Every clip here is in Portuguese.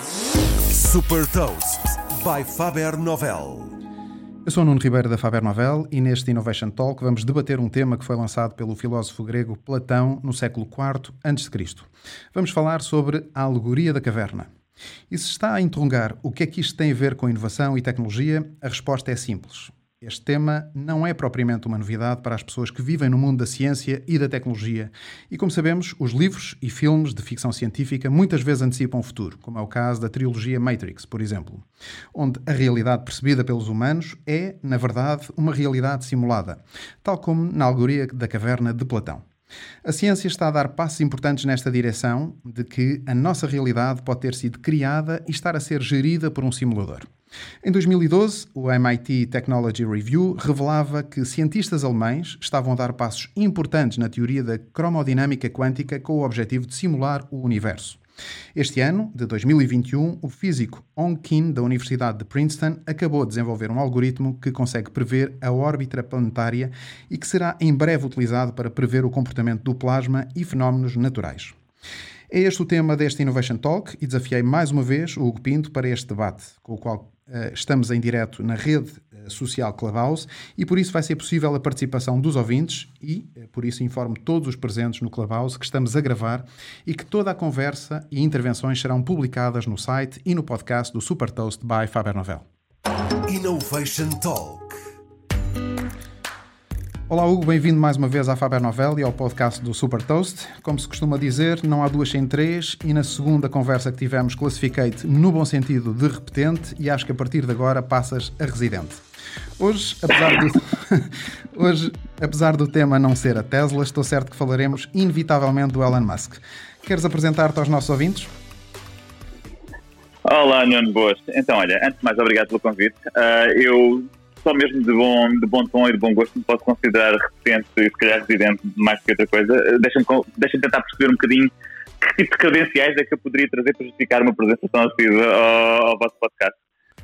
Super Toast by Faber Novel. Eu sou o Nuno Ribeiro da Faber Novel e neste Innovation Talk vamos debater um tema que foi lançado pelo filósofo grego Platão no século IV a.C. Vamos falar sobre a alegoria da caverna. E se está a interrogar o que é que isto tem a ver com inovação e tecnologia, a resposta é simples. Este tema não é propriamente uma novidade para as pessoas que vivem no mundo da ciência e da tecnologia. E como sabemos, os livros e filmes de ficção científica muitas vezes antecipam o futuro, como é o caso da trilogia Matrix, por exemplo, onde a realidade percebida pelos humanos é, na verdade, uma realidade simulada, tal como na alegoria da caverna de Platão. A ciência está a dar passos importantes nesta direção de que a nossa realidade pode ter sido criada e estar a ser gerida por um simulador. Em 2012, o MIT Technology Review revelava que cientistas alemães estavam a dar passos importantes na teoria da cromodinâmica quântica com o objetivo de simular o universo. Este ano, de 2021, o físico Ong Kim, da Universidade de Princeton, acabou de desenvolver um algoritmo que consegue prever a órbita planetária e que será em breve utilizado para prever o comportamento do plasma e fenómenos naturais. É este o tema deste Innovation Talk e desafiei mais uma vez o Hugo Pinto para este debate, com o qual estamos em direto na rede uh, social Clubhouse e por isso vai ser possível a participação dos ouvintes e uh, por isso informo todos os presentes no Clubhouse que estamos a gravar e que toda a conversa e intervenções serão publicadas no site e no podcast do Super Toast by Faber Novel. Innovation Talk. Olá Hugo, bem-vindo mais uma vez à Faber Novel e ao podcast do Super Toast. Como se costuma dizer, não há duas sem três e na segunda conversa que tivemos classifiquei-te no bom sentido de repetente e acho que a partir de agora passas a residente. Hoje, apesar do, hoje, apesar do tema não ser a Tesla, estou certo que falaremos inevitavelmente do Elon Musk. Queres apresentar-te aos nossos ouvintes? Olá, Nuno, boas. Então, olha, antes de mais, obrigado pelo convite. Uh, eu só mesmo de bom, de bom tom e de bom gosto me posso considerar repetente e se calhar residente mais que outra coisa. Deixa-me deixa tentar perceber um bocadinho que tipo de credenciais é que eu poderia trazer para justificar uma presença tão assídua ao, ao vosso podcast.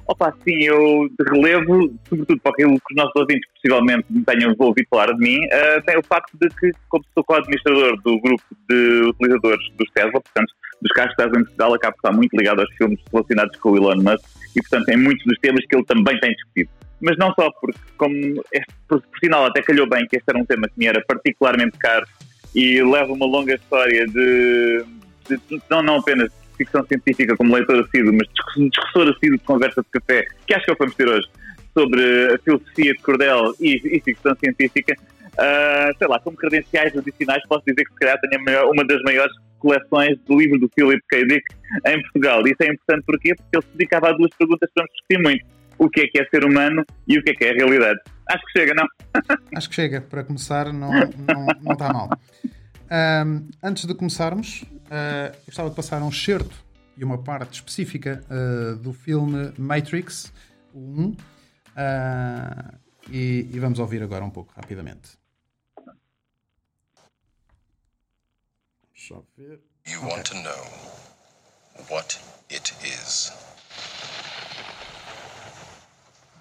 Opa, sim, eu relevo, sobretudo para aquilo que os nossos ouvintes possivelmente me tenham ouvido falar de mim, uh, tem o facto de que, como sou co-administrador do grupo de utilizadores dos Tesla, portanto, dos carros Tesla em Portugal, acabo de estar muito ligado aos filmes relacionados com o Elon Musk e, portanto, em muitos dos temas que ele também tem discutido mas não só, porque, como este, por, por sinal, até calhou bem que este era um tema que me era particularmente caro e leva uma longa história de, de não, não apenas de ficção científica como leitor assíduo, mas discussor assíduo de conversa de café, que acho que é o que vamos ter hoje, sobre a filosofia de Cordel e, e ficção científica. Uh, sei lá, como credenciais adicionais, posso dizer que se calhar tenho uma das maiores coleções do livro do Philip K. Dick em Portugal. Isso é importante porquê? porque ele se dedicava a duas perguntas que vamos discutir muito o que é que é ser humano e o que é que é a realidade. Acho que chega, não? Acho que chega. Para começar, não, não, não está mal. Um, antes de começarmos, uh, gostava de passar um excerto e uma parte específica uh, do filme Matrix 1 uh, e, e vamos ouvir agora um pouco rapidamente. Só ver. You okay. want to know what it is.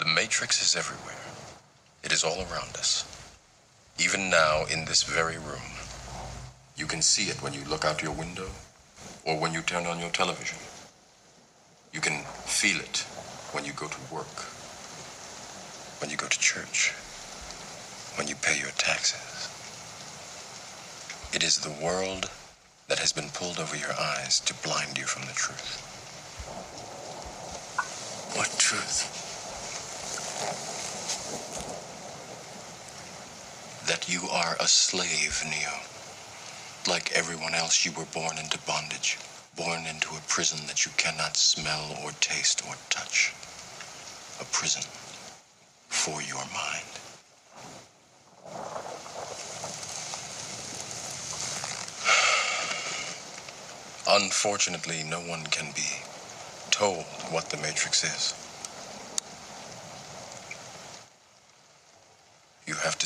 The Matrix is everywhere. It is all around us. Even now, in this very room. You can see it when you look out your window or when you turn on your television. You can feel it when you go to work, when you go to church, when you pay your taxes. It is the world that has been pulled over your eyes to blind you from the truth. What truth? You are a slave, Neo. Like everyone else, you were born into bondage, born into a prison that you cannot smell or taste or touch. A prison for your mind. Unfortunately, no one can be told what the Matrix is. You have to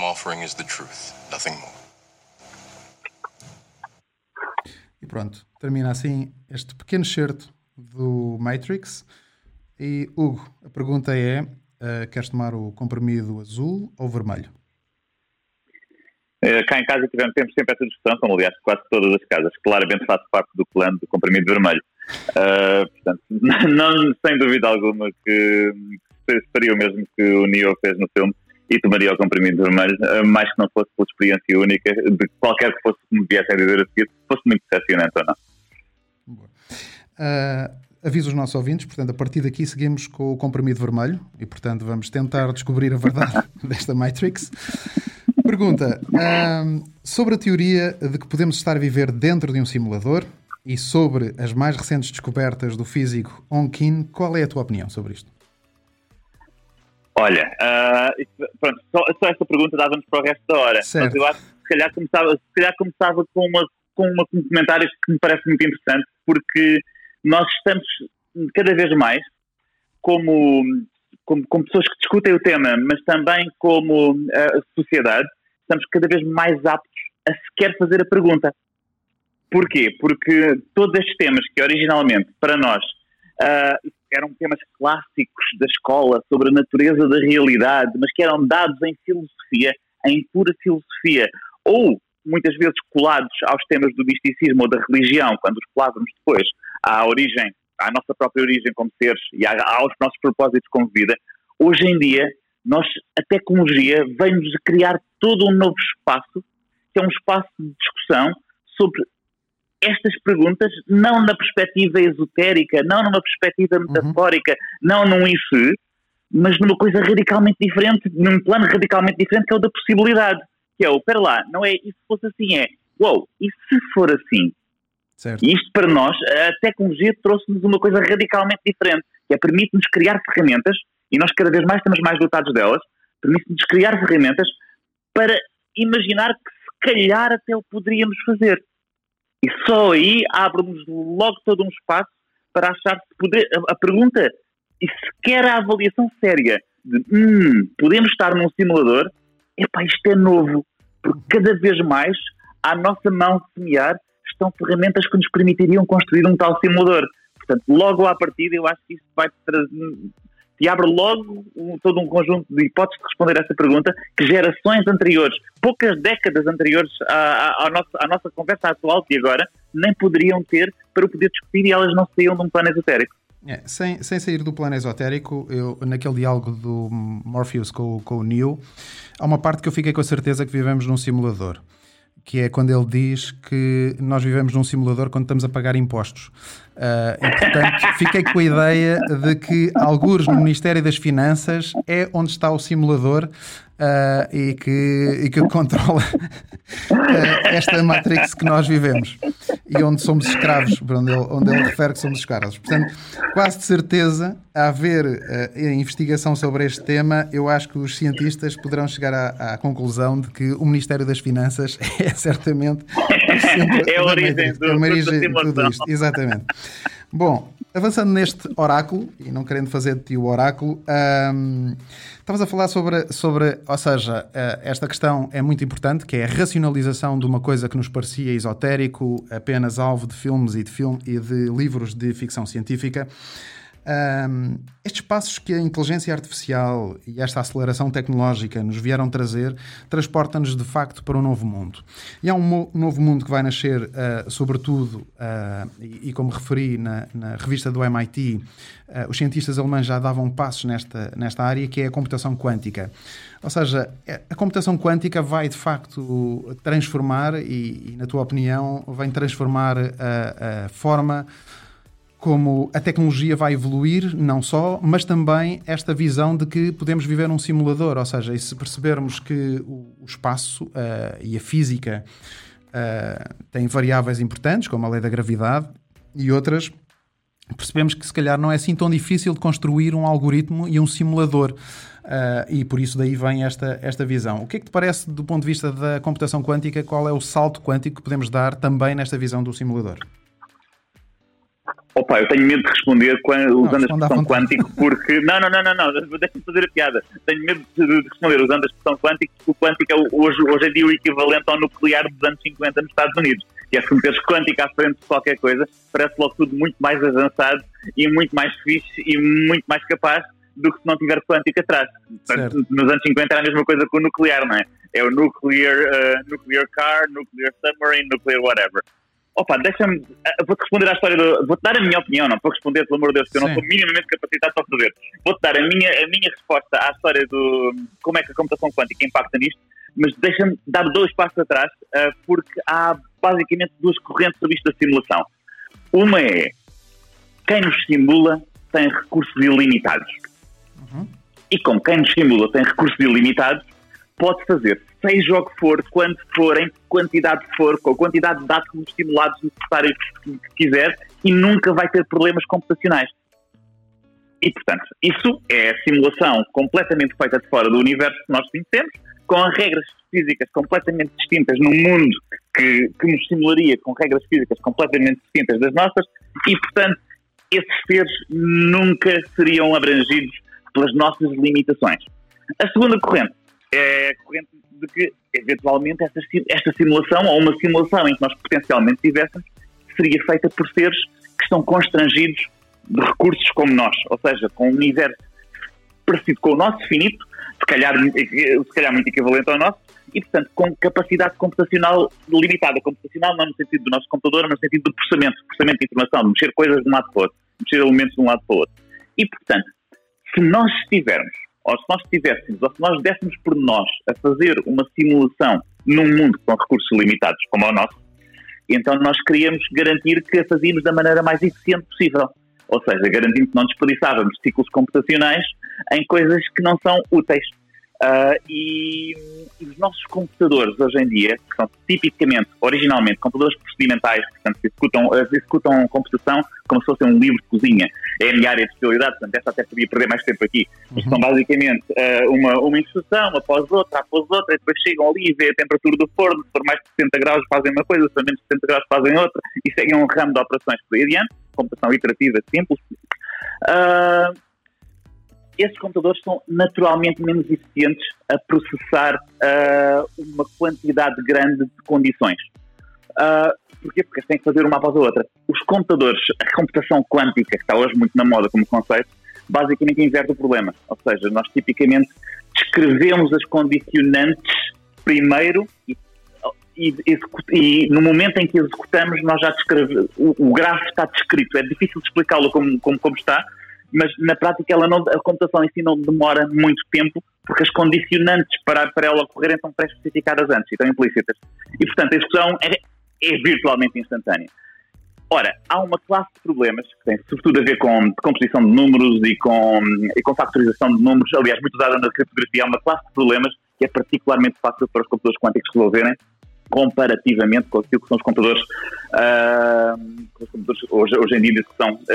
I'm offering is the truth, nothing more. E pronto, termina assim este pequeno certo do Matrix. E Hugo, a pergunta é: uh, queres tomar o comprimido azul ou vermelho? Uh, cá em casa tivemos, temos sempre essa discussão, como aliás quase todas as casas. Claramente faço parte do plano do comprimido vermelho. Uh, portanto, não, sem dúvida alguma que, que faria o mesmo que o Neo fez no filme e tomaria o comprimido vermelho, mais que não fosse pela experiência única de qualquer que fosse que me viesse a dizer a seguir, fosse muito decepcionante ou não. Uh, aviso os nossos ouvintes, portanto, a partir daqui seguimos com o comprimido vermelho e, portanto, vamos tentar descobrir a verdade desta Matrix. Pergunta uh, sobre a teoria de que podemos estar a viver dentro de um simulador e sobre as mais recentes descobertas do físico Onkin, qual é a tua opinião sobre isto? Olha, uh, pronto, só, só, essa pergunta dava-nos para o resto da hora. Certo. Mas eu acho que se calhar começava, se calhar começava com, uma, com uma, um comentário que me parece muito interessante, porque nós estamos cada vez mais como, como, como pessoas que discutem o tema, mas também como uh, sociedade, estamos cada vez mais aptos a sequer fazer a pergunta. Porquê? Porque todos estes temas que originalmente para nós uh, eram temas clássicos da escola sobre a natureza da realidade, mas que eram dados em filosofia, em pura filosofia, ou muitas vezes colados aos temas do misticismo ou da religião, quando os colávamos depois à origem, à nossa própria origem como seres e aos nossos propósitos como vida, hoje em dia nós, a tecnologia vem-nos criar todo um novo espaço, que é um espaço de discussão sobre estas perguntas, não na perspectiva esotérica, não numa perspectiva Uhum. metafórica, não num isso, mas numa coisa radicalmente diferente, num plano radicalmente diferente, que é o da possibilidade. Que é o, espera lá, não é, e se fosse assim, é, uou, e se for assim? Certo. E isto para nós, a tecnologia trouxe-nos uma coisa radicalmente diferente, que é permite-nos criar ferramentas, e nós cada vez mais estamos mais dotados delas, permite-nos criar ferramentas para imaginar que se calhar até o poderíamos fazer. E só aí abre-nos logo todo um espaço para achar se poder. A, a pergunta e sequer a avaliação séria de hum, podemos estar num simulador, epá, isto é novo, porque cada vez mais à nossa mão semear estão ferramentas que nos permitiriam construir um tal simulador. Portanto, logo à partida, eu acho que isso vai trazer e abre logo todo um conjunto de hipóteses de responder a essa pergunta que gerações anteriores, poucas décadas anteriores à, à, à, nossa, à nossa conversa atual de agora, nem poderiam ter para o poder discutir e elas não saíam de um plano esotérico. É, sem, sem sair do plano esotérico, eu, naquele diálogo do Morpheus com, com o Neo, há uma parte que eu fiquei com a certeza que vivemos num simulador que é quando ele diz que nós vivemos num simulador quando estamos a pagar impostos. Uh, e, portanto, fiquei com a ideia de que, alguns no Ministério das Finanças, é onde está o simulador uh, e, que, e que controla uh, esta Matrix que nós vivemos e onde somos escravos, onde ele, onde ele refere que somos escravos. Portanto, quase de certeza, a haver investigação sobre este tema, eu acho que os cientistas poderão chegar à, à conclusão de que o Ministério das Finanças é certamente é a origem, do, é uma origem de tudo isto. Exatamente. Bom, avançando neste oráculo, e não querendo fazer de ti o oráculo, um, estavas a falar sobre, sobre, ou seja, esta questão é muito importante, que é a racionalização de uma coisa que nos parecia esotérico, apenas alvo de filmes e de, film, e de livros de ficção científica. Um, estes passos que a inteligência artificial e esta aceleração tecnológica nos vieram trazer transportam-nos de facto para um novo mundo. E há um novo mundo que vai nascer, uh, sobretudo, uh, e, e, como referi na, na revista do MIT, uh, os cientistas alemães já davam passos nesta, nesta área, que é a computação quântica. Ou seja, a computação quântica vai de facto transformar, e, e na tua opinião, vem transformar a, a forma como a tecnologia vai evoluir, não só, mas também esta visão de que podemos viver num simulador, ou seja, e se percebermos que o, espaço uh, e a física uh, têm variáveis importantes, como a lei da gravidade e outras, percebemos que se calhar não é assim tão difícil de construir um algoritmo e um simulador. Uh, e por isso daí vem esta, esta visão. O que é que te parece do ponto de vista da computação quântica? Qual é o salto quântico que podemos dar também nesta visão do simulador? Opa, eu tenho medo de responder usando não, a expressão quântico porque. Não, não, não, não, não, deixa-me fazer a piada. Tenho medo de responder usando a expressão quântico porque o quântico é hoje, hoje em dia o equivalente ao nuclear dos anos 50 nos Estados Unidos. Que é se meteres quântico à frente de qualquer coisa, parece logo tudo muito mais avançado e muito mais fixe e muito mais capaz do que se não tiver quântico atrás. Portanto, nos anos 50 era a mesma coisa com o nuclear, não é? É o nuclear, uh, nuclear car, nuclear submarine, nuclear whatever. Opa, deixa-me. Eh, vou-te responder à história do. Vou-te dar a minha opinião, não vou responder, pelo amor de Deus, porque eu não sou minimamente capacitado para fazer. Vou-te dar a minha, a minha resposta à história do. Como é que a computação quântica impacta nisto, mas deixa-me dar dois passos atrás, uh, porque há basicamente duas correntes sobre isto da simulação. Uma é. Quem nos simula tem recursos ilimitados. Uhum. E como quem nos simula tem recursos ilimitados, pode fazer, seja o que for, quando for, em quantidade for, com a quantidade de dados estimulados necessários que quiser e nunca vai ter problemas computacionais. E, portanto, isso é a simulação completamente feita de fora do universo que nós conhecemos, com regras físicas completamente distintas num mundo que, que nos simularia com regras físicas completamente distintas das nossas, e, portanto, esses seres nunca seriam abrangidos pelas nossas limitações. A segunda corrente é corrente de que, eventualmente, esta, esta simulação, ou uma simulação em que nós potencialmente tivéssemos, seria feita por seres que estão constrangidos de recursos como nós, ou seja, com um universo parecido com o nosso, finito, se calhar, se calhar muito equivalente ao nosso, e, portanto, com capacidade computacional limitada. Computacional não no sentido do nosso computador, mas no sentido do processamento, processamento de informação, de mexer coisas de um lado para o outro, mexer elementos de um lado para o outro. E, portanto, se nós estivermos ou se nós estivéssemos, ou se nós dessemos por nós a fazer uma simulação num mundo com recursos limitados como o nosso, então nós queríamos garantir que a fazíamos da maneira mais eficiente possível. Ou seja, garantindo que não desperdiçávamos ciclos computacionais em coisas que não são úteis. Uh, e, e, os nossos computadores hoje em dia, que são tipicamente, originalmente, computadores procedimentais, portanto, que executam, executam computação como se fosse um livro de cozinha. É a minha área de especialidade, portanto, essa até podia perder mais tempo aqui. Uhum. São basicamente uh, uma, uma instrução após outra, após outra, e depois chegam ali e vêem a temperatura do forno, se for mais de 60 graus fazem uma coisa, se for menos de 60 graus fazem outra, e seguem um ramo de operações por aí adiante, computação iterativa simples. Uh, esses computadores são naturalmente menos eficientes a processar uh, uma quantidade grande de condições. Uh, porquê? Porque têm que fazer uma após a outra. Os computadores, a computação quântica, que está hoje muito na moda como conceito, basicamente inverte o problema. Ou seja, nós tipicamente descrevemos as condicionantes primeiro e, e, e, no momento em que executamos nós já descrevemos, o, o gráfico está descrito, é difícil de explicá-lo como, como, como está, mas na prática ela não, a computação em si não demora muito tempo, porque as condicionantes para, para ela ocorrerem são pré-especificadas antes e estão implícitas. E, portanto, a execução é, é virtualmente instantânea. Ora, há uma classe de problemas que tem sobretudo a ver com composição de números e com, e com factorização de números, aliás, muito usada na criptografia. Há uma classe de problemas que é particularmente fácil para os computadores quânticos resolverem, comparativamente com aquilo que são os computadores, uh, os computadores hoje, hoje em dia de discussão uh,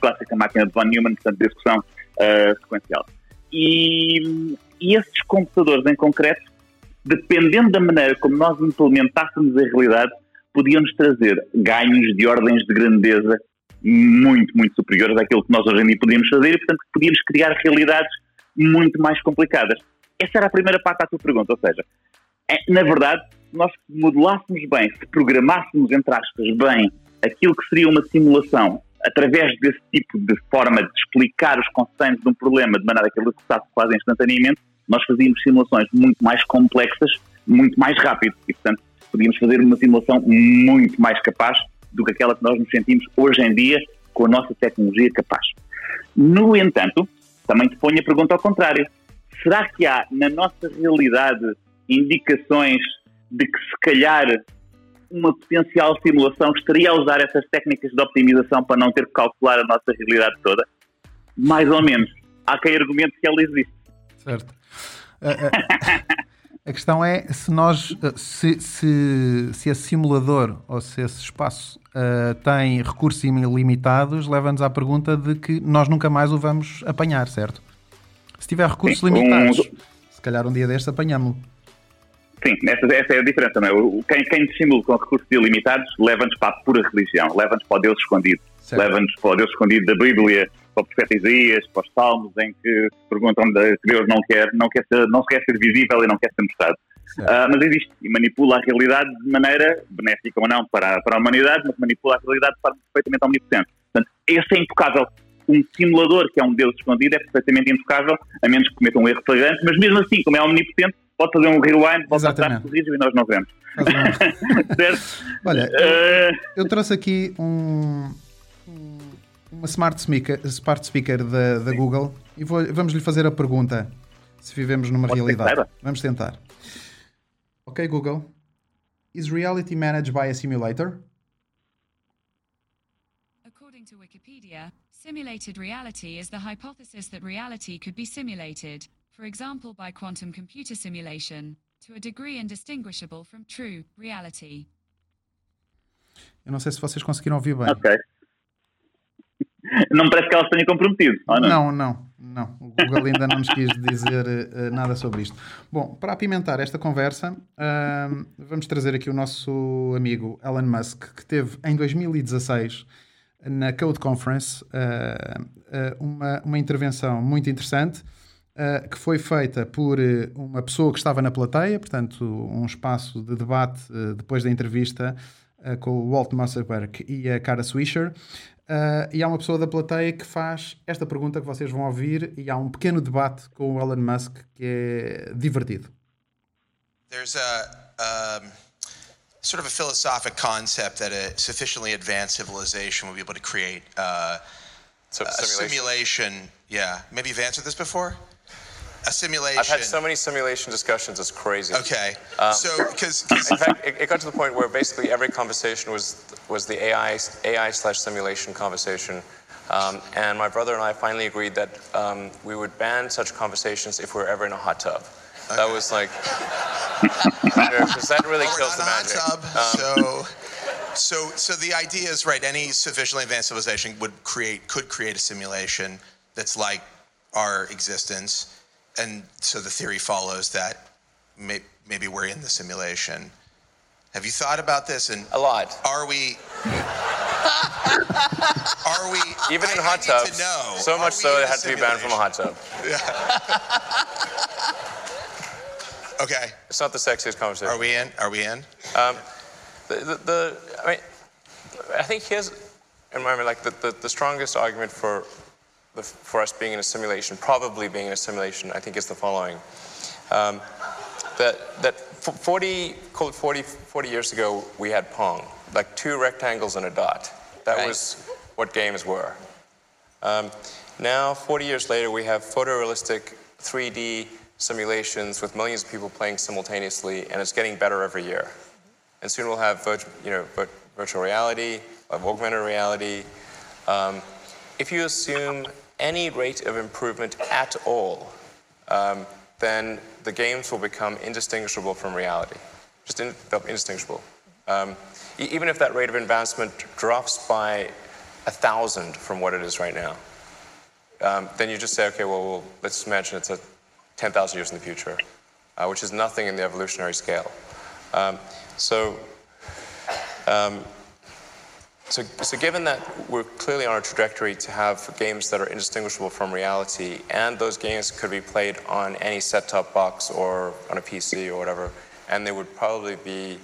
clássica máquina de von Neumann, portanto, de execução uh, sequencial. E, e esses computadores em concreto, dependendo da maneira como nós implementássemos a realidade, podiam-nos trazer ganhos de ordens de grandeza muito, muito superiores àquilo que nós hoje em dia podíamos fazer e, portanto, podíamos criar realidades muito mais complicadas. Essa era a primeira parte da tua pergunta, ou seja, é, na verdade, se nós modelássemos bem, se programássemos, entre aspas, bem aquilo que seria uma simulação através desse tipo de forma de explicar os conceitos de um problema de maneira que ele executasse quase instantaneamente, nós fazíamos simulações muito mais complexas, muito mais rápido e, portanto, podíamos fazer uma simulação muito mais capaz do que aquela que nós nos sentimos hoje em dia com a nossa tecnologia capaz. No entanto, também te ponho a pergunta ao contrário será que há na nossa realidade indicações de que se calhar uma potencial simulação estaria a usar essas técnicas de optimização para não ter que calcular a nossa realidade toda? Mais ou menos. Há quem argumente que ela existe. Certo. Uh, uh, A questão é se nós, eh, se, se, se esse simulador ou se esse espaço uh, tem recursos ilimitados, leva-nos à pergunta de que nós nunca mais o vamos apanhar, certo? Se tiver recursos Sim, limitados, um... se calhar um dia destes apanhamos-lo. Sim, essa, essa, é a diferença, não é? Quem, quem simula com recursos ilimitados leva-nos para a pura religião, leva-nos para o Deus escondido, leva-nos para o Deus escondido da Bíblia, para o profeta Isaías, para os Salmos, em que perguntam que Deus não quer, não quer ser, não quer ser visível e não quer ser mostrado. Uh, mas existe e manipula a realidade de maneira benéfica ou não para, para a humanidade, mas manipula a realidade de forma perfeitamente omnipotente. Portanto, esse é intocável. Um simulador que é um Deus escondido é perfeitamente intocável, a menos que cometa um erro flagrante, mas mesmo assim, como é omnipotente, pode fazer um rewind, pode atrás, corrige e nós não vemos. certo? Olha, eu, ah, eu, trouxe aqui um, uma smart speaker, smart speaker da, da Google e vou, vamos lhe fazer a pergunta se vivemos numa pode realidade. Vamos tentar. Ok, Google. Is reality managed by a simulator? Simulated reality is the hypothesis that reality could be simulated, for example by quantum computer simulation, to a degree indistinguishable from true reality. Eu não sei se vocês conseguiram ouvir bem. Ok. Não parece que ela se tenha comprometido. Não? não, não, não. O Google ainda não nos quis dizer uh, nada sobre isto. Bom, para apimentar esta conversa, uh, vamos trazer aqui o nosso amigo Elon Musk, que teve em 2016 na Code Conference uh, uma, uma intervenção muito interessante. que foi feita por uma pessoa que estava na plateia, portanto, um espaço de debate depois da entrevista com o Walt Mossberg e a Cara Swisher. E há uma pessoa da plateia que faz esta pergunta que vocês vão ouvir e há um pequeno debate com o Elon Musk que é divertido. There's a sort of a philosophic concept that a sufficiently advanced civilization will be able to create uh, so, a simulation. Yeah, maybe you've answered this before a simulation. I've had so many simulation discussions. It's crazy. Okay. Um, so because in fact, it, it, got to the point where basically every conversation was was the AI AI slash simulation conversation. Um, and my brother and I finally agreed that um, we would ban such conversations if we were ever in a hot tub. Okay. That was like, because that really kills the magic. Um, so, so, so the idea is right. Any sufficiently advanced civilization would create, could create a simulation that's like our existence and so the theory follows that may, maybe we're in the simulation. Have you thought about this? And a lot. Are we? are we? Even in I, hot I tubs. know. So much so it had to be banned from a hot tub. okay. It's not the sexiest conversation. Are we in? Are we in? Um, the, the, the, I mean, I think here's, in my mind, like the, the, the strongest argument for for us being in a simulation, probably being in a simulation, I think is the following. Um, that, that 40, 40, 40 years ago, we had Pong, like two rectangles and a dot. That right. was what games were. Um, now, 40 years later, we have photorealistic 3D simulations with millions of people playing simultaneously, and it's getting better every year. And soon we'll have you know, virtual reality, augmented reality. Um, if you assume any rate of improvement at all, um, then the games will become indistinguishable from reality. Just in, indistinguishable. Um, even if that rate of advancement drops by a thousand from what it is right now, um, then you just say, okay, well, well let's imagine it's a 10,000 years in the future, uh, which is nothing in the evolutionary scale. Um, so um, so, so given that we're clearly on a trajectory to have games that are indistinguishable from reality, and those games could be played on any set-top box or on a PC or whatever, and there would probably be,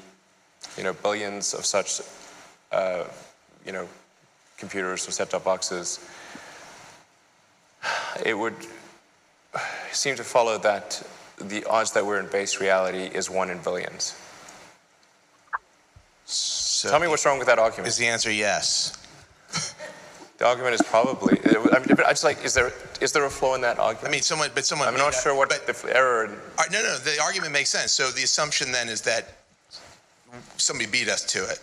you know, billions of such, uh, you know, computers or set-top boxes, it would seem to follow that the odds that we're in base reality is one in billions. So Tell me what's wrong with that argument. Is the answer yes? The argument is probably. I mean, but I just like. Is there is there a flaw in that argument? I mean, someone, but someone. I'm not sure what but, the error. In... No, no. The argument makes sense. So the assumption then is that somebody beat us to it,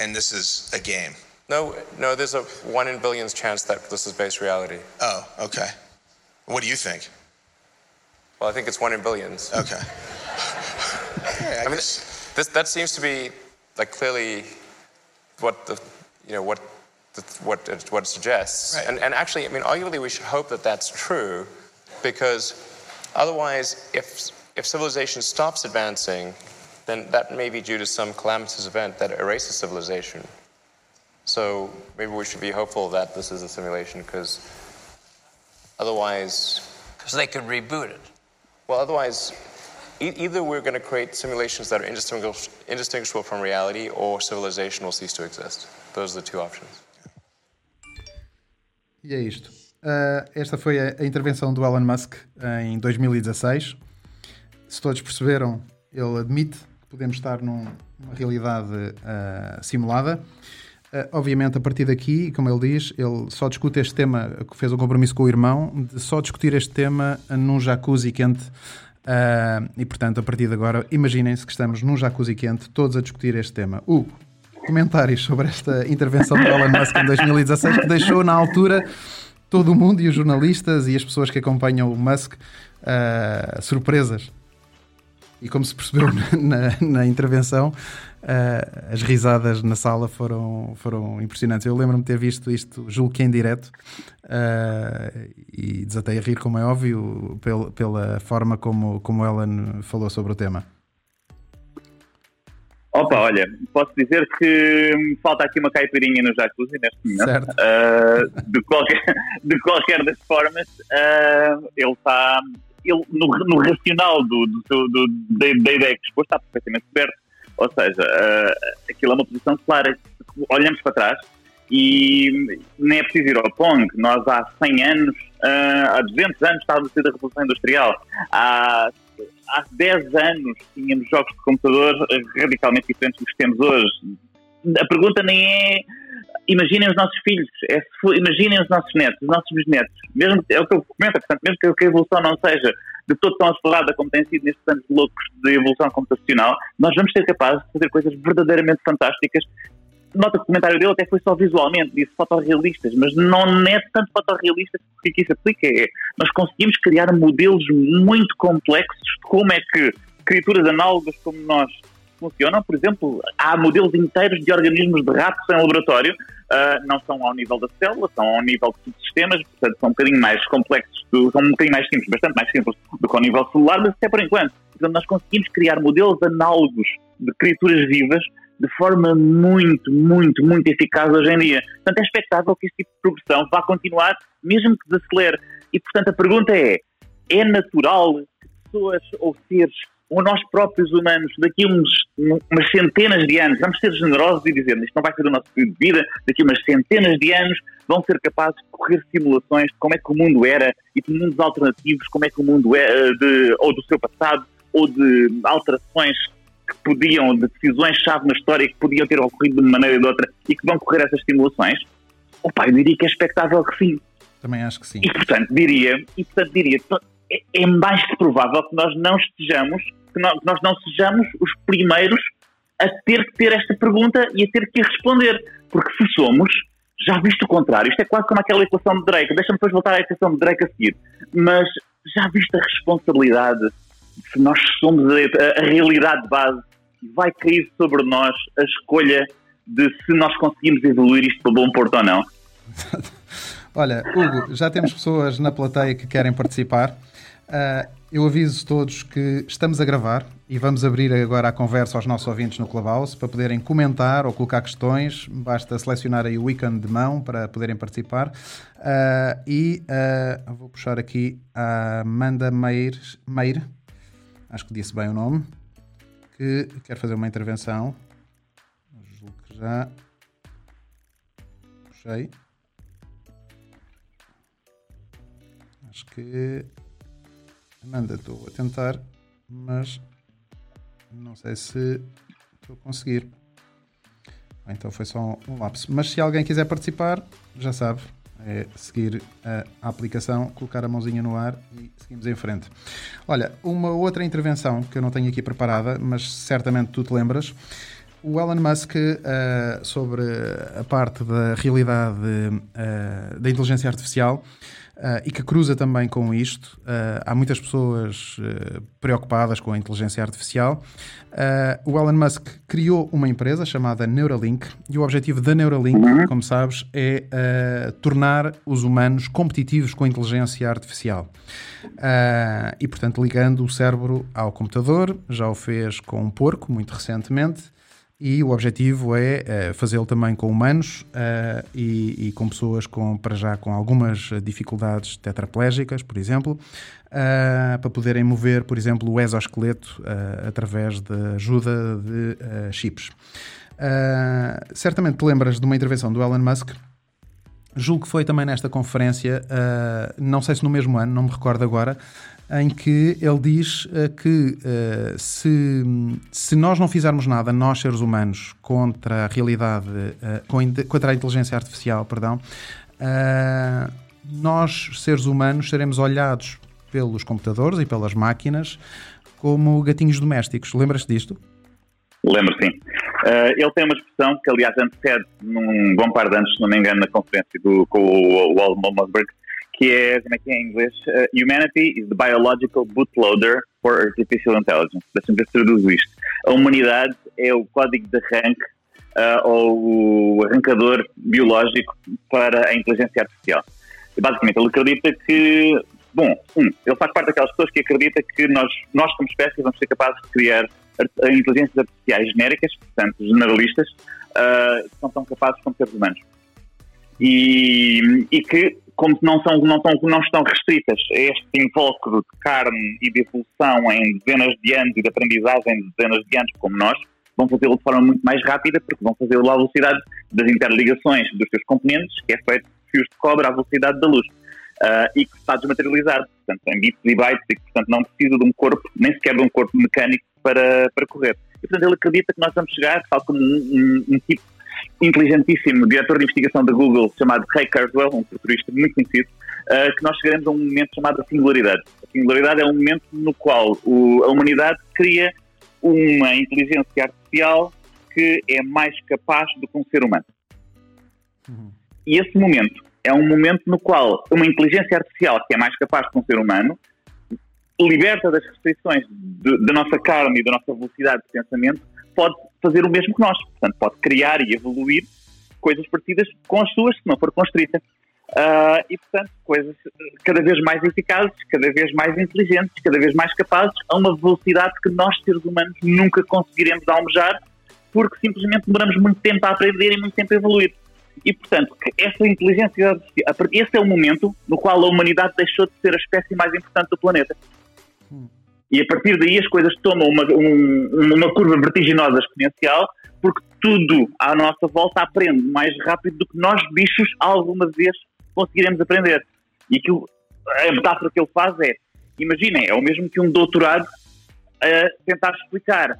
and this is a game. No, no. There's a one in billions chance that this is base reality. Oh, okay. What do you think? Well, I think it's one in billions. Okay. Okay, I, I mean, guess. this, that seems to be like clearly what the, you know, what, the, what, it, what it suggests. Right. And, and actually, I mean, arguably, we should hope that that's true, because otherwise, if if civilization stops advancing, then that may be due to some calamitous event that erases civilization. So maybe we should be hopeful that this is a simulation, because otherwise, Because they could reboot it. Well, otherwise, e- either we're going to create simulations that are indistinguish- indistinguishable from reality, or civilization will cease to exist. Those are the two options. E é isto. Ah, esta foi a, a intervenção do Elon Musk em 2016. Se todos perceberam, ele admite que podemos estar num- numa realidade ah, simulada. Ah, obviamente, a partir daqui, como ele diz, ele só discute este tema, fez um compromisso com o irmão, de só discutir este tema num jacuzzi quente. Ah, e, portanto, a partir de agora, imaginem-se que estamos num jacuzzi quente, todos a discutir este tema. Hugo, comentários sobre esta intervenção do Elon Musk em 2016, que deixou na altura todo o mundo e os jornalistas e as pessoas que acompanham o Musk ah, surpresas. E como se percebeu na, na- na intervenção, ah, as risadas na sala foram, foram impressionantes. Eu lembro-me de ter visto isto, julgo que em direto, ah, e desatei a rir, como é óbvio, pel- pela forma como, como Ellen falou sobre o tema. Opa, olha, posso dizer que me falta aqui uma caipirinha no jacuzzi neste momento. Ah, de, qualquer, de qualquer das formas, ele está. Ele, no, no racional do, do, do- da, da ideia que expôs está perfeitamente certo. Ou seja, ah, aquilo é uma posição clara. Olhamos para trás e nem é preciso ir ao Pong. Nós há 100 anos, ah, há 200 anos estávamos a da Revolução Industrial. Há há 10 anos tínhamos jogos de computador radicalmente diferentes dos que temos hoje. A pergunta nem é imaginem os nossos filhos, é imaginem os nossos netos, os nossos bisnetos. Mesmo, é o que eu comento, portanto, mesmo que, a evolução não seja de todo tão acelerada como tem sido nestes anos loucos de evolução computacional, nós vamos ser capazes de fazer coisas verdadeiramente fantásticas. Nota que o comentário dele até foi só visualmente, disse fotorrealistas, mas não é tanto fotorrealista que aqui se aplica. É, nós conseguimos criar modelos muito complexos de como é que criaturas análogas como nós funcionam. Por exemplo, há modelos inteiros de organismos de ratos em laboratório, ah, não são ao nível da célula, são ao nível de subsistemas, portanto são um bocadinho mais complexos, do- são um bocadinho mais simples, bastante mais simples do que ao nível celular, mas até por enquanto. Portanto, nós conseguimos criar modelos análogos de criaturas vivas de forma muito, muito, muito eficaz hoje em dia. Portanto, é expectável que este tipo de progressão vá continuar, mesmo que desacelere. E, portanto, a pergunta é: é natural que pessoas ou seres, ou nós próprios humanos, daqui a uns, umas centenas de anos, vamos ser generosos e dizer isto não vai ser o nosso período de vida, daqui a umas centenas de anos vão ser capazes de correr simulações de como é que o mundo era e de mundos alternativos, como é que o mundo é, de, ou do seu passado, ou de alterações que podiam, de decisões-chave na história que podiam ter ocorrido de uma maneira ou de outra e que vão correr essas simulações? Opa, eu diria que é expectável que sim. Também acho que sim. E portanto diria, e portanto diria, é, é mais que provável que nós não estejamos, que nós, não sejamos os primeiros a ter que ter esta pergunta e a ter que responder. Porque se somos, já viste o contrário, isto é quase como aquela equação de Drake, deixa-me depois voltar à equação de Drake a seguir, mas já viste a responsabilidade se nós somos a, a- realidade base vai cair sobre nós a escolha de se nós conseguimos evoluir isto para bom porto ou não. Olha, Hugo, já temos pessoas na plateia que querem participar. Ah, eu aviso todos que estamos a gravar e vamos abrir agora a conversa aos nossos ouvintes no Clubhouse para poderem comentar ou colocar questões. Basta selecionar aí o ícone de mão para poderem participar. Ah, e ah, vou puxar aqui a Amanda Meir, acho que disse bem o nome, que quer fazer uma intervenção. Julgo que já puxei. Acho que. Amanda, estou a tentar, mas não sei se estou a conseguir. Ou Então foi só um lapso. Mas se alguém quiser participar, já sabe, é seguir a aplicação, colocar a mãozinha no ar e seguimos em frente. Olha, uma outra intervenção que eu não tenho aqui preparada, mas certamente tu te lembras. O Elon Musk, eh, sobre a parte da realidade eh, da inteligência artificial, uh, e que cruza também com isto. Uh, há muitas pessoas uh, preocupadas com a inteligência artificial. o Elon Musk criou uma empresa chamada Neuralink e o objetivo da Neuralink, uhum. como sabes, é tornar os humanos competitivos com a inteligência artificial. e, portanto, ligando o cérebro ao computador, já o fez com um porco muito recentemente e o objetivo é uh, fazê-lo também com humanos uh, e, e, com pessoas com, para já com algumas dificuldades tetraplégicas, por exemplo, uh, para poderem mover, por exemplo, o exoesqueleto através da ajuda de chips. certamente te lembras de uma intervenção do Elon Musk julgo que foi também nesta conferência, uh, não sei se no mesmo ano, não me recordo agora, em que ele diz uh, que uh, se, se nós não fizermos nada, nós seres humanos, contra a realidade, uh, contra a inteligência artificial, perdão, nós, seres humanos, seremos olhados pelos computadores e pelas máquinas como gatinhos domésticos. Lembras-te disto? Lembro, sim. ele tem uma expressão que, aliás, antecede num bom par de anos, se não me engano, na conferência do, com o Walt Mossberg, que é, como é que é em inglês? Uh, Humanity is the biological bootloader for artificial intelligence. Deixa-me ver se traduzo isto. A humanidade é o código de arranque uh, ou o arrancador biológico para a inteligência artificial. E basicamente ele acredita que, bom, um, ele faz parte daquelas pessoas que acredita que nós, nós como espécie, vamos ser capazes de criar inteligências artificiais genéricas, portanto, generalistas, uh, que são tão capazes como seres humanos. E, e que como não, são, não, estão, não estão restritas a este invólucro de carne e de evolução em dezenas de anos e de aprendizagem de dezenas de anos como nós, vão fazê-lo de forma muito mais rápida, porque vão fazê-lo à velocidade das interligações dos seus componentes, que é feito de fios de cobre à velocidade da luz. Uh, e que está desmaterializado, portanto, em bits e bytes, e que, portanto, não precisa de um corpo, nem sequer de um corpo mecânico para, para correr. E, portanto, ele acredita que nós vamos chegar, tal como um, um, um tipo inteligentíssimo diretor de investigação da Google chamado Ray Kurzweil, um futurista muito conhecido, uh, que nós chegaremos a um momento chamado singularidade. A singularidade é um momento no qual o, a humanidade cria uma inteligência artificial que é mais capaz do que um ser humano. Uhum. E esse momento é um momento no qual uma inteligência artificial que é mais capaz que um ser humano liberta das restrições da nossa carne e da nossa velocidade de pensamento pode fazer o mesmo que nós. Portanto, pode criar e evoluir coisas parecidas com as suas, se não for constrita. Uh, e, portanto, coisas cada vez mais eficazes, cada vez mais inteligentes, cada vez mais capazes, a uma velocidade que nós, seres humanos, nunca conseguiremos almejar, porque simplesmente demoramos muito tempo a aprender e muito tempo a evoluir. E, portanto, essa inteligência, esse é o momento no qual a humanidade deixou de ser a espécie mais importante do planeta. Hum. E a partir daí as coisas tomam uma, um, uma curva vertiginosa exponencial, porque tudo à nossa volta aprende mais rápido do que nós, bichos, alguma vez conseguiremos aprender. E aquilo, a metáfora que ele faz é: imaginem, é o mesmo que um doutorado a tentar explicar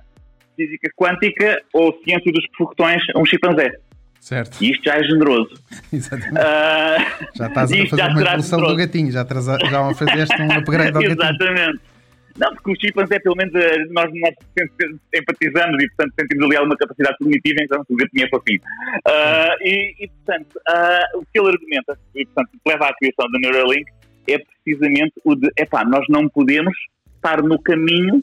física quântica ou ciência dos foguetões a um chimpanzé. Certo. E isto já é generoso. Exatamente. Uh, já estás a fazer uma evolução do gatinho, já, já fizeste um upgrade ao gatinho. Exatamente. Não, porque o chimpanzé, pelo menos, eh, nós, nós empatizamos e, portanto, sentimos ali alguma capacidade cognitiva, então o gatinho é fofinho. Uh, e, e, portanto, uh, o que ele argumenta, e, portanto, leva à criação do Neuralink, é precisamente o de, epá, nós não podemos estar no caminho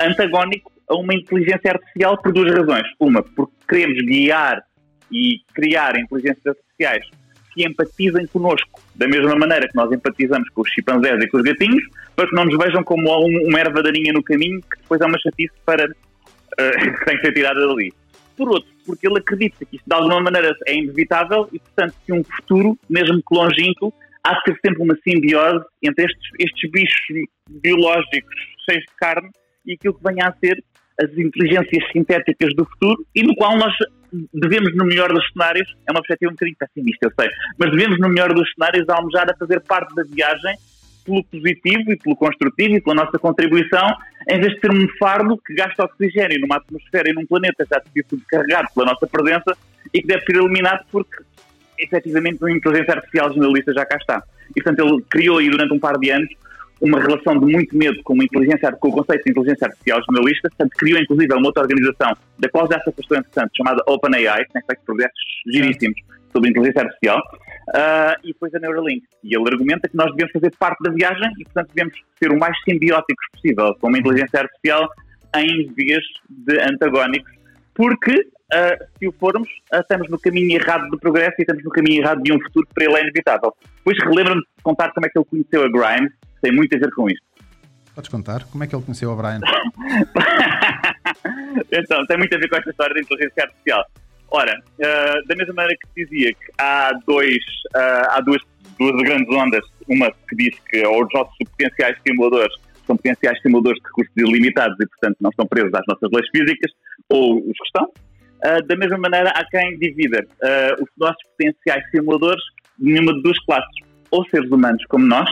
antagónico a uma inteligência artificial por duas razões. Uma, porque queremos guiar e criar inteligências artificiais que empatizem connosco da mesma maneira que nós empatizamos com os chimpanzés e com os gatinhos, para que não nos vejam como uma erva daninha no caminho que depois é uma chatice para, uh, que tem que ser tirada dali. Por outro, porque ele acredita que isto de alguma maneira é inevitável e, portanto, que um futuro, mesmo que longínquo, há de ter sempre uma simbiose entre estes, estes bichos biológicos cheios de carne e aquilo que venha a ser as inteligências sintéticas do futuro e no qual nós devemos, no melhor dos cenários, é uma perspectiva um bocadinho pessimista, eu sei, mas devemos, no melhor dos cenários, almejar a fazer parte da viagem pelo positivo e pelo construtivo e pela nossa contribuição, em vez de ser um fardo que gasta oxigênio numa atmosfera e num planeta já subcarregado pela nossa presença e que deve ser eliminado porque, efetivamente, uma inteligência artificial generalista já cá está. E, portanto, ele criou aí durante um par de anos uma relação de muito medo com, uma inteligência, com o conceito de inteligência artificial jornalista, portanto, criou inclusive uma outra organização, da qual já se afastou, entretanto, chamada OpenAI, que tem feito projetos giríssimos sobre inteligência artificial, ah, e depois a Neuralink. E ele argumenta que nós devemos fazer parte da viagem e, portanto, devemos ser o mais simbióticos possível com uma inteligência artificial em vez de antagónicos, porque ah, se o formos, ah, estamos no caminho errado do progresso e estamos no caminho errado de um futuro que para ele é inevitável. Depois relembra-me de contar como é que ele conheceu a Grimes, tem muito a ver com isto. Podes contar? Como é que ele conheceu o Brian? então, tem muito a ver com esta história da inteligência artificial. Ora, ah, da mesma maneira que se dizia que há, dois, ah, há duas, duas grandes ondas, uma que diz que os nossos potenciais simuladores são potenciais simuladores de recursos ilimitados e, portanto, não estão presos às nossas leis físicas, ou os que estão. Ah, da mesma maneira, há quem divida os nossos potenciais simuladores numa de duas classes, ou seres humanos como nós,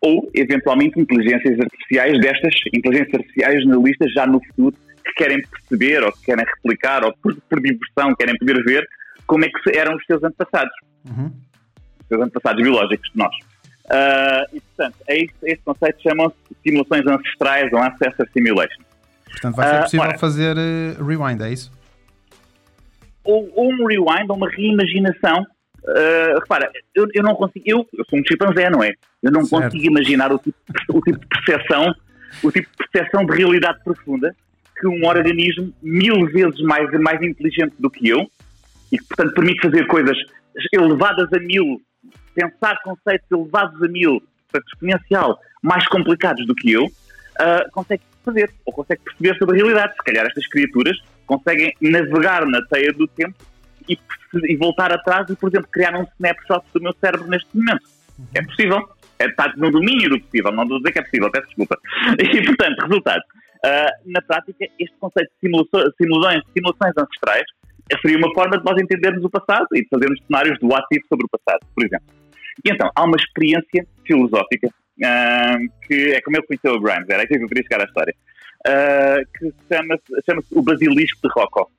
ou, eventualmente, inteligências artificiais destas, inteligências artificiais analistas já no futuro, que querem perceber, ou que querem replicar, ou por, por diversão, querem poder ver como é que eram os seus antepassados. Uhum. Os seus antepassados biológicos de nós. Ah, e, portanto, é este conceito chamam-se simulações ancestrais ou ancestor simulation. Portanto, vai ser Ah, possível ora. fazer eh, rewind, é isso? ou, ou um rewind, ou uma reimaginação. Uh, repara, eu, eu não consigo, eu, eu sou um chimpanzé, não é? Eu não Certo. consigo imaginar o tipo, o tipo de percepção, o tipo de percepção de realidade profunda que um organismo mil vezes mais, mais inteligente do que eu e que, portanto, permite fazer coisas elevadas a mil, pensar conceitos elevados a mil, portanto, exponencial, mais complicados do que eu, ah, consegue fazer, ou consegue perceber sobre a realidade. Se calhar estas criaturas conseguem navegar na teia do tempo e, e voltar atrás e, por exemplo, criar um snapshot do meu cérebro neste momento. É possível. É, está no domínio do possível, não vou dizer que é possível, peço desculpa. E, portanto, resultado. ah, na prática, este conceito de simulações, simulações, simulações ancestrais seria uma forma de nós entendermos o passado e de fazermos cenários do ativo sobre o passado, por exemplo. E então, há uma experiência filosófica ah, que é como eu conheci o Grimes, era aqui que eu queria chegar à história, ah, que chama-se chama o Basilisco de Rocco.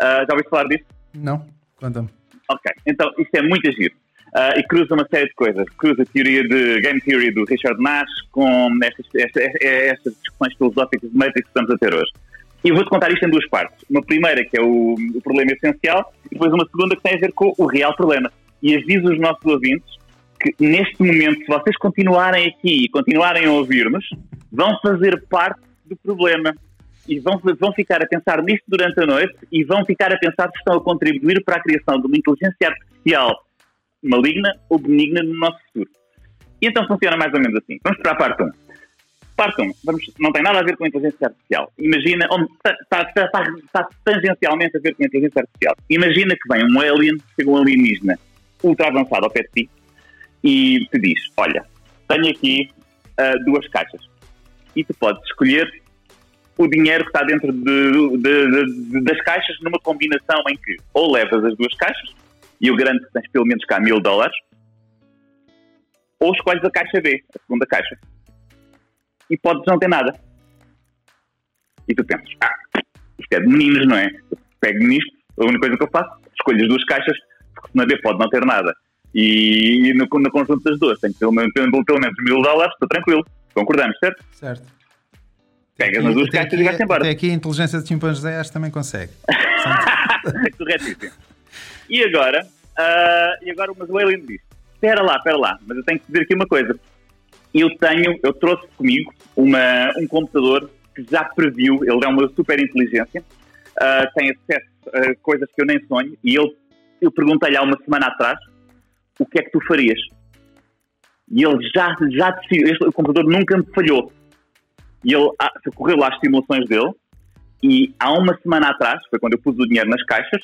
Ah, já ouviste falar disso? Não? Conta-me. Ok, então isto é muito giro. Ah, e cruza uma série de coisas. Cruza a teoria de Game Theory do Richard Nash com estas, estas, estas discussões filosóficas de Matrix que estamos a ter hoje. E vou-te contar isto em duas partes. Uma primeira, que é o, o problema essencial, e depois uma segunda, que tem a ver com o real problema. E aviso os nossos ouvintes que, neste momento, se vocês continuarem aqui e continuarem a ouvir-nos, vão fazer parte do problema. E vão, vão ficar a pensar nisto durante a noite e vão ficar a pensar se estão a contribuir para a criação de uma inteligência artificial maligna ou benigna no nosso futuro. E então funciona mais ou menos assim. Vamos para a parte 1. Parte 1. Vamos, não tem nada a ver com a inteligência artificial. Imagina, está, está, está, está, está tangencialmente a ver com a inteligência artificial. Imagina que vem um alien, chega um alienígena ultra avançado ao pé de ti e te diz, olha, tenho aqui ah, duas caixas e tu podes escolher o dinheiro que está dentro de- de- de- das caixas numa combinação em que ou levas as duas caixas e eu garanto que tens pelo menos cá mil dólares ou escolhes a caixa B, a segunda caixa e podes não ter nada e tu pensas, ah, isto é de meninos, não é? Eu pego nisto, a única coisa que eu faço, escolho as duas caixas porque na B pode não ter nada e no, no conjunto das duas tenho pelo menos, pelo menos mil dólares, estou tranquilo, concordamos, certo? Certo. Pegas nas duas Até caixas aqui- e vais embora. Até aqui a inteligência de chimpanzés também consegue. Corretíssimo. E agora, ah, e agora mas o Alien diz: Espera lá, espera lá, mas eu tenho que dizer aqui uma coisa. Eu tenho, eu trouxe comigo uma, um computador que já previu, ele é uma super inteligência, ah, tem acesso a coisas que eu nem sonho, e ele, eu perguntei-lhe há uma semana atrás o que é que tu farias. E ele já, já decidiu, este o computador nunca me falhou. E ele ah, correu lá as simulações dele, e há uma semana atrás, foi quando eu pus o dinheiro nas caixas,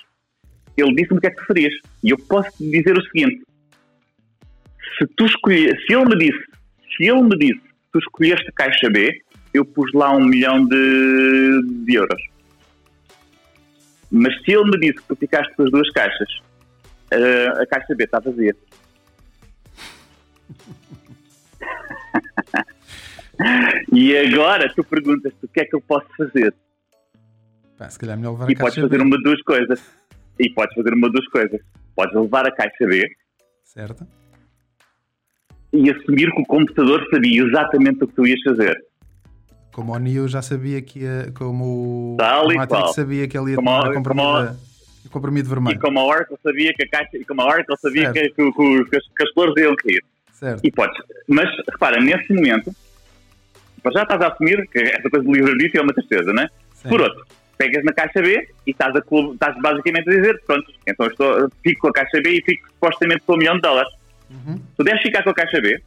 ele disse-me o que é que tu farias. E eu posso te dizer o seguinte: se tu escolher, se ele me disse, se ele me disse tu escolheste a caixa B, eu pus lá um milhão de, de euros. Mas se ele me disse que tu ficaste com as duas caixas, eh, a caixa B está vazia. e agora tu perguntas-te o que é que eu posso fazer. Pá, se calhar é melhor levar a E podes caixa fazer B. uma de duas coisas. E podes fazer uma de duas coisas. Podes levar a caixa B Certo? e assumir que o computador sabia exatamente o que tu ias fazer. Como o Neo já sabia que ia. Como o Tal o e Matrix sabia que ele ia Como tomar a comprometida E comprimido E vermelho. como a Oracle sabia que a caixa, e como a Oracle sabia que, que- que- que as, que as flores iam cair. Certo. E podes. Mas repara, nesse momento, já estás a assumir que essa coisa do livre-arbítrio é uma certeza, não é? Sim. Por outro, pegas na caixa B e estás, a, estás basicamente a dizer: pronto, então estou, fico com a caixa B e fico supostamente com um milhão de dólares. Uhum. Tu deves ficar com a caixa B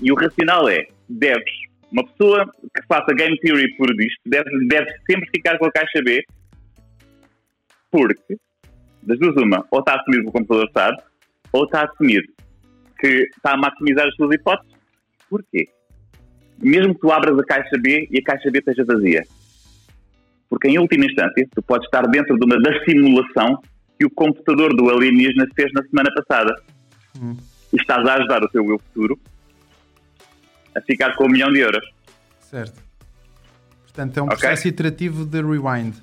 e o racional é: deves. Uma pessoa que faça game theory por isto deve, deve sempre ficar com a caixa B porque, das duas, uma, ou está a assumir que o computador sabe, ou está a assumir que está a maximizar as suas hipóteses. Porquê? Mesmo que tu abras a caixa B e a caixa B esteja vazia. Porque, em última instância, tu podes estar dentro de uma, da simulação que o computador do alienígena fez na semana passada. Hum. E estás a ajudar o teu eu futuro a ficar com um milhão de euros. Certo. Portanto, é um Ok. processo iterativo de rewind.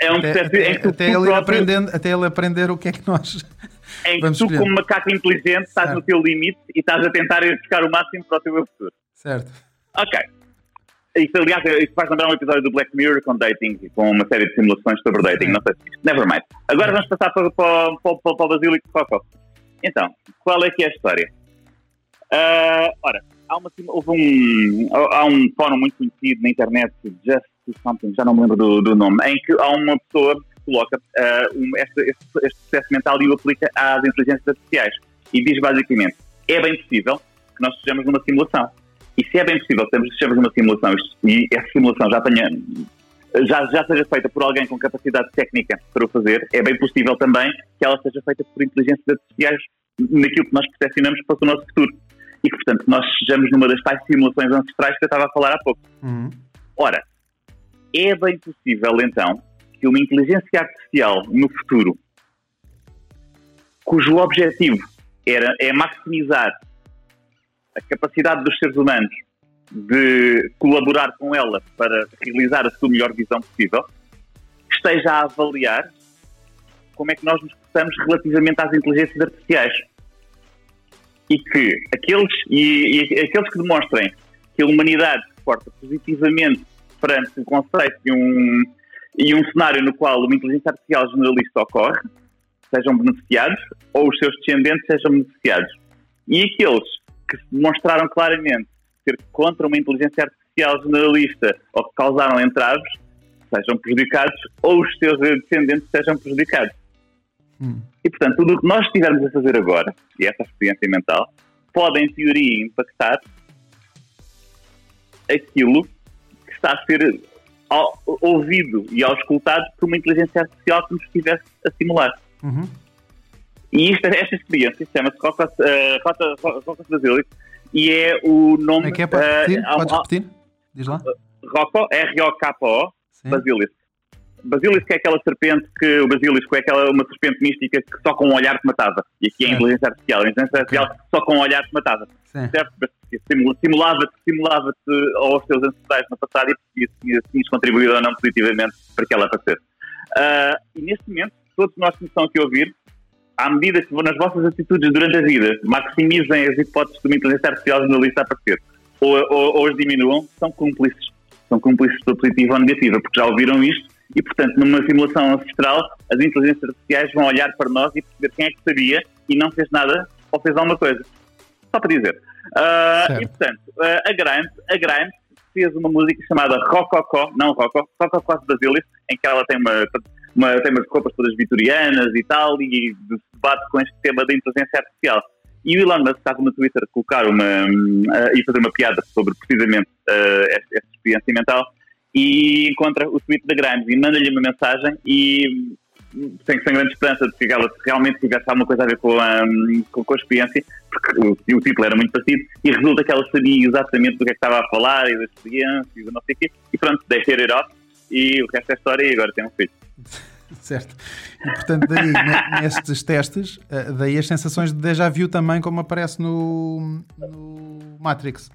É um Até, processo até- em que até ele próprio- aprendendo, até ele aprender o que é que nós. em que tu, escolher. como macaco inteligente, estás Certo. no teu limite e estás a tentar ir buscar o máximo para o teu eu futuro. Certo. Ok. Isso, aliás, faz lembrar um episódio do Black Mirror com dating, com uma série de simulações sobre dating. Não sei se. Never mind. Agora vamos passar para, para, para, para, para o Basílico Coco. Então, qual é que é a história? Ah, ora, há, uma, houve um, há um fórum muito conhecido na internet, Just Something, já não me lembro do, do nome, em que há uma pessoa que coloca ah, um- este, este, este processo mental e o aplica às inteligências artificiais. E diz basicamente: é bem possível que nós estejamos numa simulação. E se é bem possível que estejamos numa simulação e essa simulação já tenha já, já seja feita por alguém com capacidade técnica para o fazer, é bem possível também que ela seja feita por inteligências artificiais naquilo que nós percepcionamos para o nosso futuro. E que, portanto, nós estejamos numa das tais simulações ancestrais que eu estava a falar há pouco. Uhum. Ora, é bem possível então que uma inteligência artificial no futuro, cujo objetivo era, é maximizar a capacidade dos seres humanos de colaborar com ela para realizar a sua melhor visão possível, esteja a avaliar como é que nós nos portamos relativamente às inteligências artificiais. E que aqueles, e, e aqueles que demonstrem que a humanidade se porta positivamente perante o conceito de um, e um cenário no qual uma inteligência artificial generalista ocorre, sejam beneficiados ou os seus descendentes sejam beneficiados. E aqueles que se demonstraram claramente ser contra uma inteligência artificial generalista ou que causaram entraves, sejam prejudicados ou os seus descendentes sejam prejudicados. Hum. E, portanto, tudo o que nós estivermos a fazer agora, e essa experiência mental, pode, em teoria, impactar aquilo que está a ser ouvido e auscultado por uma inteligência artificial que nos estivesse a simular. Uhum. E isto, esta experiência chama-se Rota, uh, Rota, Rota e é o nome. É que é? Podes eh, repetir? um- Podes repetir? Diz lá. Rocco, R-O-K-O, Sim. Basilisco. Basilisco é aquela serpente que. O basilisco é aquela uma serpente mística que só com um olhar te matava. E aqui é a inteligência artificial. A inteligência artificial só com um olhar te matava. Sim. Certo? Simulava-te simulava aos teus ancestrais no passado e se tinhas- contribuído ou não positivamente para que ela aparecesse. Ah, e neste momento, todos nós que nos estão aqui a ouvir, à medida que nas vossas atitudes durante a vida maximizem as hipóteses de uma inteligência artificial jornalista aparecer ou, ou, ou as diminuam, são cúmplices. São cúmplices pela positiva ou negativa, porque já ouviram isto e, portanto, numa simulação ancestral, as inteligências artificiais vão olhar para nós e perceber quem é que sabia e não fez nada ou fez alguma coisa. Só para dizer. Certo. e, portanto, ah, a Grant, a Grant fez uma música chamada Rococó, não Rocco, Rococó de Basilis, em que ela tem uma, uma, tem umas roupas todas vitorianas e tal, e debate com este tema da inteligência artificial. E o Elon Musk estava no Twitter colocar uma, ah, e fazer uma piada sobre precisamente ah, esta, esta experiência mental e encontra o tweet da Grimes e manda-lhe uma mensagem e sem, sem grande esperança de que ela realmente tivesse alguma coisa a ver com a, com, com a experiência, porque o, o título era muito parecido e resulta que ela sabia exatamente do que é que estava a falar e da experiência e do não sei o quê e pronto, deixei it off e o resto é história e agora tem um filho. Certo. E portanto, daí, ne- nestes testes, eh, daí as sensações de déjà vu também, como aparece no, no Matrix.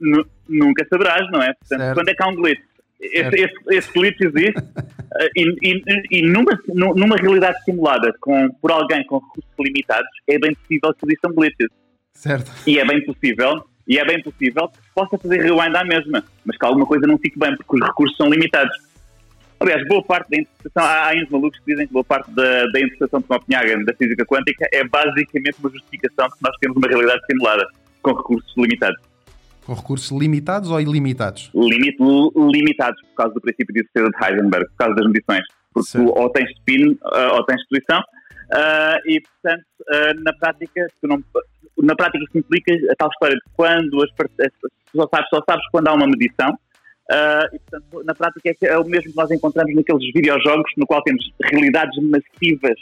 Nu- nunca saberás, não é? Portanto, Certo. quando é que há um glitch? Esse, esse, esse glitch existe eh, e, e- e numa, nu- numa realidade simulada com, por alguém com recursos limitados, é bem possível que existam glitches. Certo. E é bem possível, e é bem possível que possa fazer rewind à mesma, mas que alguma coisa não fique bem, porque os recursos são limitados. Aliás, boa parte da interpretação, há, há uns malucos que dizem que boa parte da, da interpretação de Copenhagen da física quântica é basicamente uma justificação de que nós temos uma realidade simulada, com recursos limitados. Com recursos limitados ou ilimitados? Limite, limitados por causa do princípio de certeza de Heisenberg, por causa das medições. Porque Certo. tu ou tens spin uh, ou tens posição, uh, e portanto, uh, na prática, tu não, na prática isso implica a tal história de quando as, as, só, sabes, só sabes quando há uma medição. Uh, e portanto, na prática é, é o mesmo que nós encontramos naqueles videojogos no qual temos realidades massivas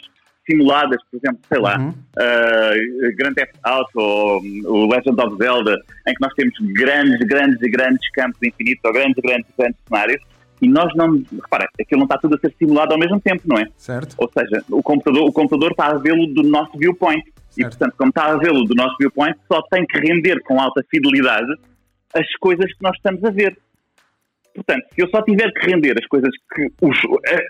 simuladas, por exemplo, sei lá, Uhum. uh, Grand Theft Auto ou um, o Legend of Zelda, em que nós temos grandes, grandes e grandes campos infinitos ou grandes, grandes, grandes cenários e nós não, repara, aquilo não está tudo a ser simulado ao mesmo tempo, não é? Certo? Ou seja, o computador, o computador está a vê-lo do nosso viewpoint e, Certo. portanto, como está a vê-lo do nosso viewpoint, só tem que render com alta fidelidade as coisas que nós estamos a ver. Portanto, se eu só tiver que render as coisas que os,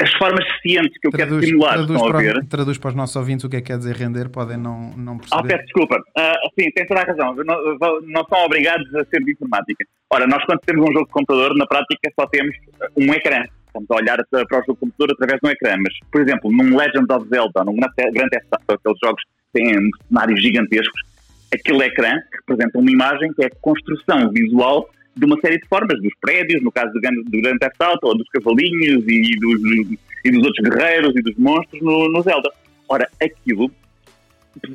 as formas cientes que eu quero simular traduz, estão a para, ver, traduz para os nossos ouvintes o que é que quer dizer render, podem não, não Ah, perceber. peço desculpa. Ah, sim, tem toda a razão. Não, não são obrigados a ser de informática. Ora, nós quando temos um jogo de computador, na prática só temos um ecrã. Estamos a olhar para o jogo de computador através de um ecrã. Mas, por exemplo, num Legend of Zelda, num Grand Theft Auto, aqueles jogos que têm cenários gigantescos, aquele ecrã representa uma imagem que é a construção visual de uma série de formas, dos prédios, no caso do Grand, do Grand Theft Auto, ou dos cavalinhos e dos, e dos outros guerreiros e dos monstros no, no Zelda. Ora, aquilo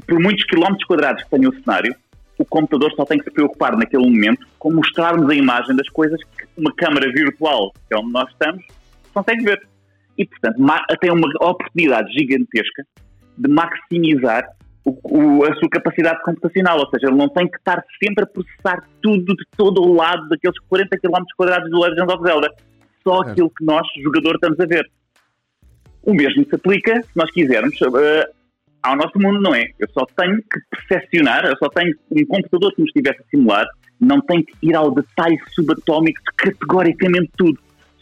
por muitos quilómetros quadrados que tenha o cenário, o computador só tem que se preocupar naquele momento com mostrarmos a imagem das coisas que uma câmara virtual, que é onde nós estamos, consegue ver. E, portanto, tem uma oportunidade gigantesca de maximizar o- o- a sua capacidade computacional, ou seja, ele não tem que estar sempre a processar tudo de todo o lado daqueles 40 km quadrados do Legend of Zelda. Só Certo. aquilo que nós, jogador, estamos a ver. O mesmo se aplica, se nós quisermos, eh, ao nosso mundo, não é? Eu só tenho que percepcionar, eu só tenho um computador que me estivesse a simular, não tenho que ir ao detalhe subatómico de categoricamente tudo.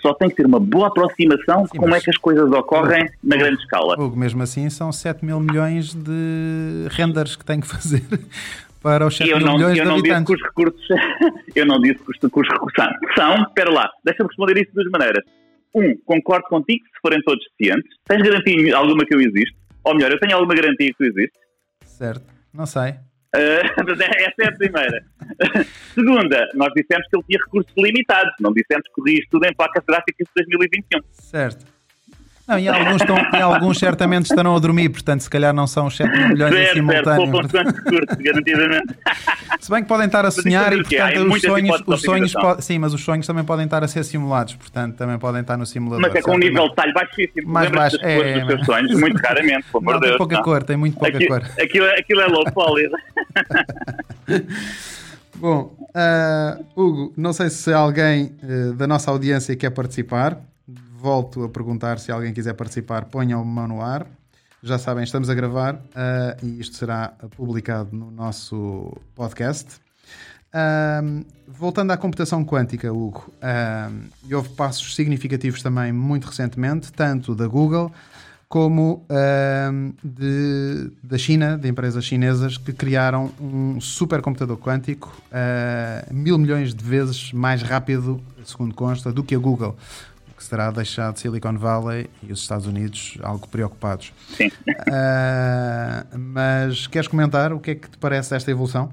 Só tem que ter uma boa aproximação de como mas- é que as coisas ocorrem na grande escala. Hugo, mesmo assim são 7 mil milhões de renders que tem que fazer para os 7 Eu mil não, milhões eu de não disse habitantes. que os recursos. eu não disse que os, que os recursos são. São, espera lá, deixa-me responder isso de duas maneiras. Um, concordo contigo se forem todos cientes. Tens garantia alguma que eu existo? Ou melhor, eu tenho alguma garantia que tu existes? Certo, não sei. Uh, essa é a primeira. Segunda, nós dissemos que ele tinha recursos limitados, não dissemos que corria tudo em placas gráficas de 2021. Certo. Não, e alguns, estão, e alguns certamente estarão a dormir, portanto, se calhar não são os 7 mil milhões em Certo, certo, simultâneo. quantos recursos, garantidamente. Se bem que podem estar a sonhar e, é quê? Há portanto, os sonhos, os sonhos sim, mas os sonhos também podem estar a ser simulados, portanto, também podem estar no simulador. Mas é com um nível de detalhe baixíssimo. Mais baixo, é, dos mas- sonhos? Muito raramente, pelo amor Não, de tem Deus. pouca cor, tem muito pouca cor. Aquilo, aquilo é low poly. Bom, ah, Hugo, não sei se alguém eh, da nossa audiência quer participar. Volto a perguntar se alguém quiser participar, ponham o mão no ar. Já sabem, estamos a gravar ah, e isto será publicado no nosso podcast. Ahm, voltando à computação quântica, Hugo, e houve passos significativos também muito recentemente, tanto da Google como ahm, de, da China, de empresas chinesas que criaram um supercomputador quântico ah, mil milhões de vezes mais rápido, segundo consta, do que a Google, que será deixado Silicon Valley e os Estados Unidos algo preocupados. Sim. Ah, mas queres comentar o que é que te parece esta evolução?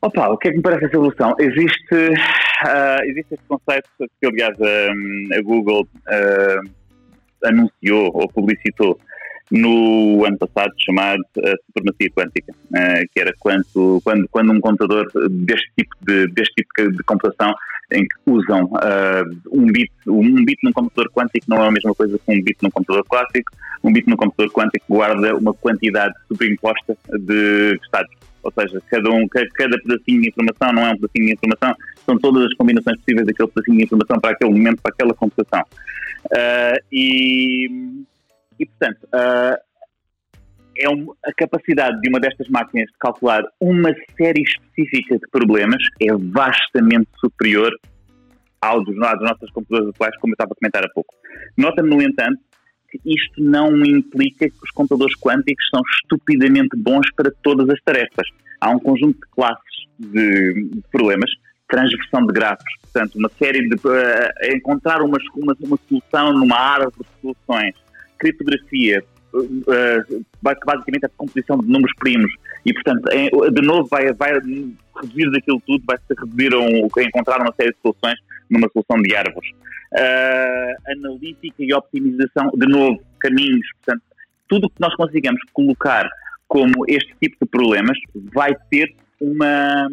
Opa, o que é que me parece essa evolução? Existe, ah, existe este conceito que, aliás, a, a Google ah, anunciou ou publicitou no ano passado, chamado ah, supremacia quântica, ah, que era quando, quando, quando um computador deste tipo de, deste tipo de computação em que usam ah, um bit, um bit num computador quântico não é a mesma coisa que um bit num computador clássico, um bit num computador quântico guarda uma quantidade superimposta de estados. Ou seja, cada, um, ca- cada pedacinho de informação não é um pedacinho de informação, são todas as combinações possíveis daquele pedacinho de informação para aquele momento, para aquela computação. Ah, e, e, portanto, ah, é um- a capacidade de uma destas máquinas de calcular uma série específica de problemas é vastamente superior ao dos, às nossas computadoras atuais, como eu estava a comentar há pouco. Nota-me, no entanto, que isto não implica que os computadores quânticos são estupidamente bons para todas as tarefas. Há um conjunto de classes de, de problemas transversão de grafos, portanto, uma série de. Uh, encontrar uma, uma, uma, solução numa árvore de soluções, criptografia, uh, basicamente a composição de números primos, e portanto, em, de novo, vai, vai reduzir daquilo tudo, vai se reduzir a, um, encontrar uma série de soluções numa solução de árvores. Uh, analítica e optimização, de novo, caminhos, portanto, tudo o que nós consigamos colocar como este tipo de problemas vai ter uma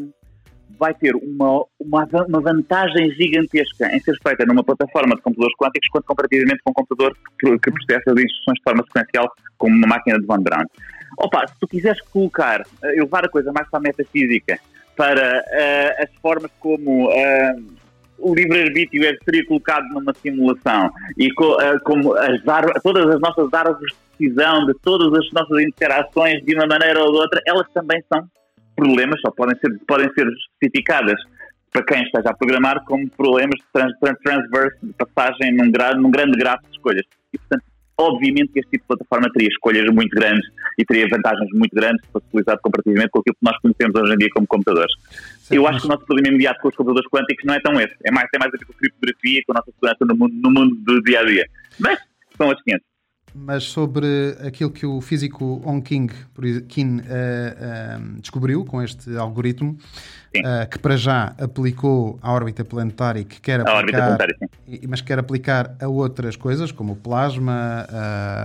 vai ter uma, uma, uma, vantagem gigantesca em ser feita numa plataforma de computadores quânticos quanto comparativamente com um computador que, processa as instruções de forma sequencial como uma máquina de Von Braun. Opa, se tu quiseres colocar, uh, levar a coisa mais para a metafísica, para uh, as formas como uh, o livre-arbítrio é, seria colocado numa simulação e co, como as todas as nossas árvores de decisão, de todas as nossas interações de uma maneira ou de outra, elas também são problemas, só podem ser, podem ser justificadas para quem esteja a programar como problemas de trans, trans, transverse, de passagem num, gra, num grande grafo de escolhas. E, portanto, obviamente que este tipo de plataforma teria escolhas muito grandes e teria vantagens muito grandes se fosse utilizado comparativamente com aquilo que nós conhecemos hoje em dia como computadores. Sim, Eu acho que o nosso problema imediato com os computadores quânticos não é tão esse. É mais, tem mais a ver com a criptografia e com a nossa segurança no mundo, no mundo do dia a dia. Mas são as 500 mas sobre aquilo que o físico On King Kin, uh, uh, descobriu com este algoritmo, uh, que para já aplicou à órbita planetária que quer aplicar, mas quer aplicar a outras coisas, como o plasma,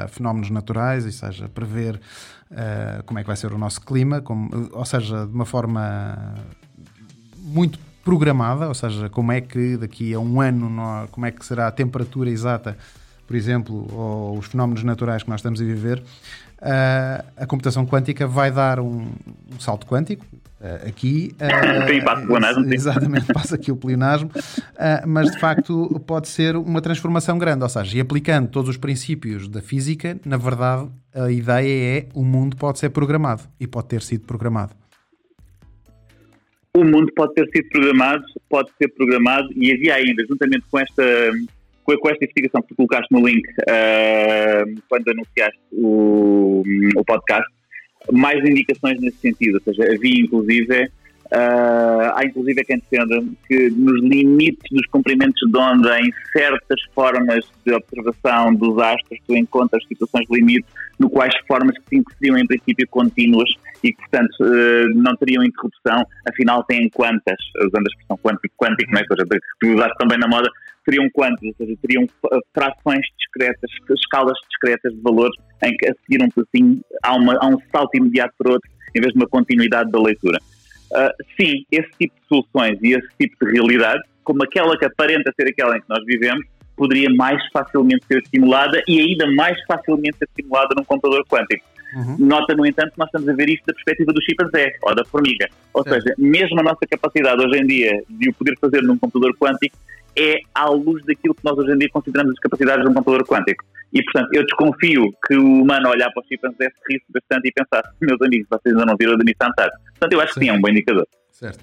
fenómenos naturais, ou seja, prever como é que vai ser o nosso clima, como, ou seja, de uma forma muito programada, ou seja, como é que daqui a um ano, como é que será a temperatura exata por exemplo, ou os fenómenos naturais que nós estamos a viver, uh, a computação quântica vai dar um, um salto quântico. Uh, aqui. Uh, sim, passa o. Exatamente, passa aqui o pleonasmo. mas de facto pode ser uma transformação grande. Ou seja, e aplicando todos os princípios da física, na verdade, a ideia é o mundo pode ser programado e pode ter sido programado. O mundo pode ter sido programado, pode ser programado, e havia ainda, juntamente com esta com, esta investigação que tu colocaste no link uh, quando anunciaste o, o podcast, mais indicações nesse sentido, ou seja, havia inclusive Uh, há inclusive quem defenda que nos limites dos comprimentos de onda, em certas formas de observação dos astros, tu encontras situações de limite no quais formas que seriam em princípio contínuas e que, portanto, uh, não teriam interrupção, afinal têm quantas, usando a expressão quântico, quântico, não é? Ou seja, que tu usaste também na moda, seriam quantos, ou seja, teriam frações discretas, escalas discretas de valores em que a seguir um pedacinho há, uma, há um salto imediato para outro, em vez de uma continuidade da leitura. Uh, sim, esse tipo de soluções e esse tipo de realidade, como aquela que aparenta ser aquela em que nós vivemos, poderia mais facilmente ser estimulada e ainda mais facilmente ser estimulada num computador quântico. Uhum. Nota, no entanto, que nós estamos a ver isto da perspectiva do chimpanzé ou da formiga. Ou seja, mesmo a nossa capacidade hoje em dia de o poder fazer num computador quântico é à luz daquilo que nós hoje em dia consideramos as capacidades de um computador quântico. E, portanto, eu desconfio que o humano olhar para os chimpanzés risse bastante e pensar, meus amigos, vocês ainda não viram de missa Portanto, eu acho sim. que sim, é um bom indicador. Certo.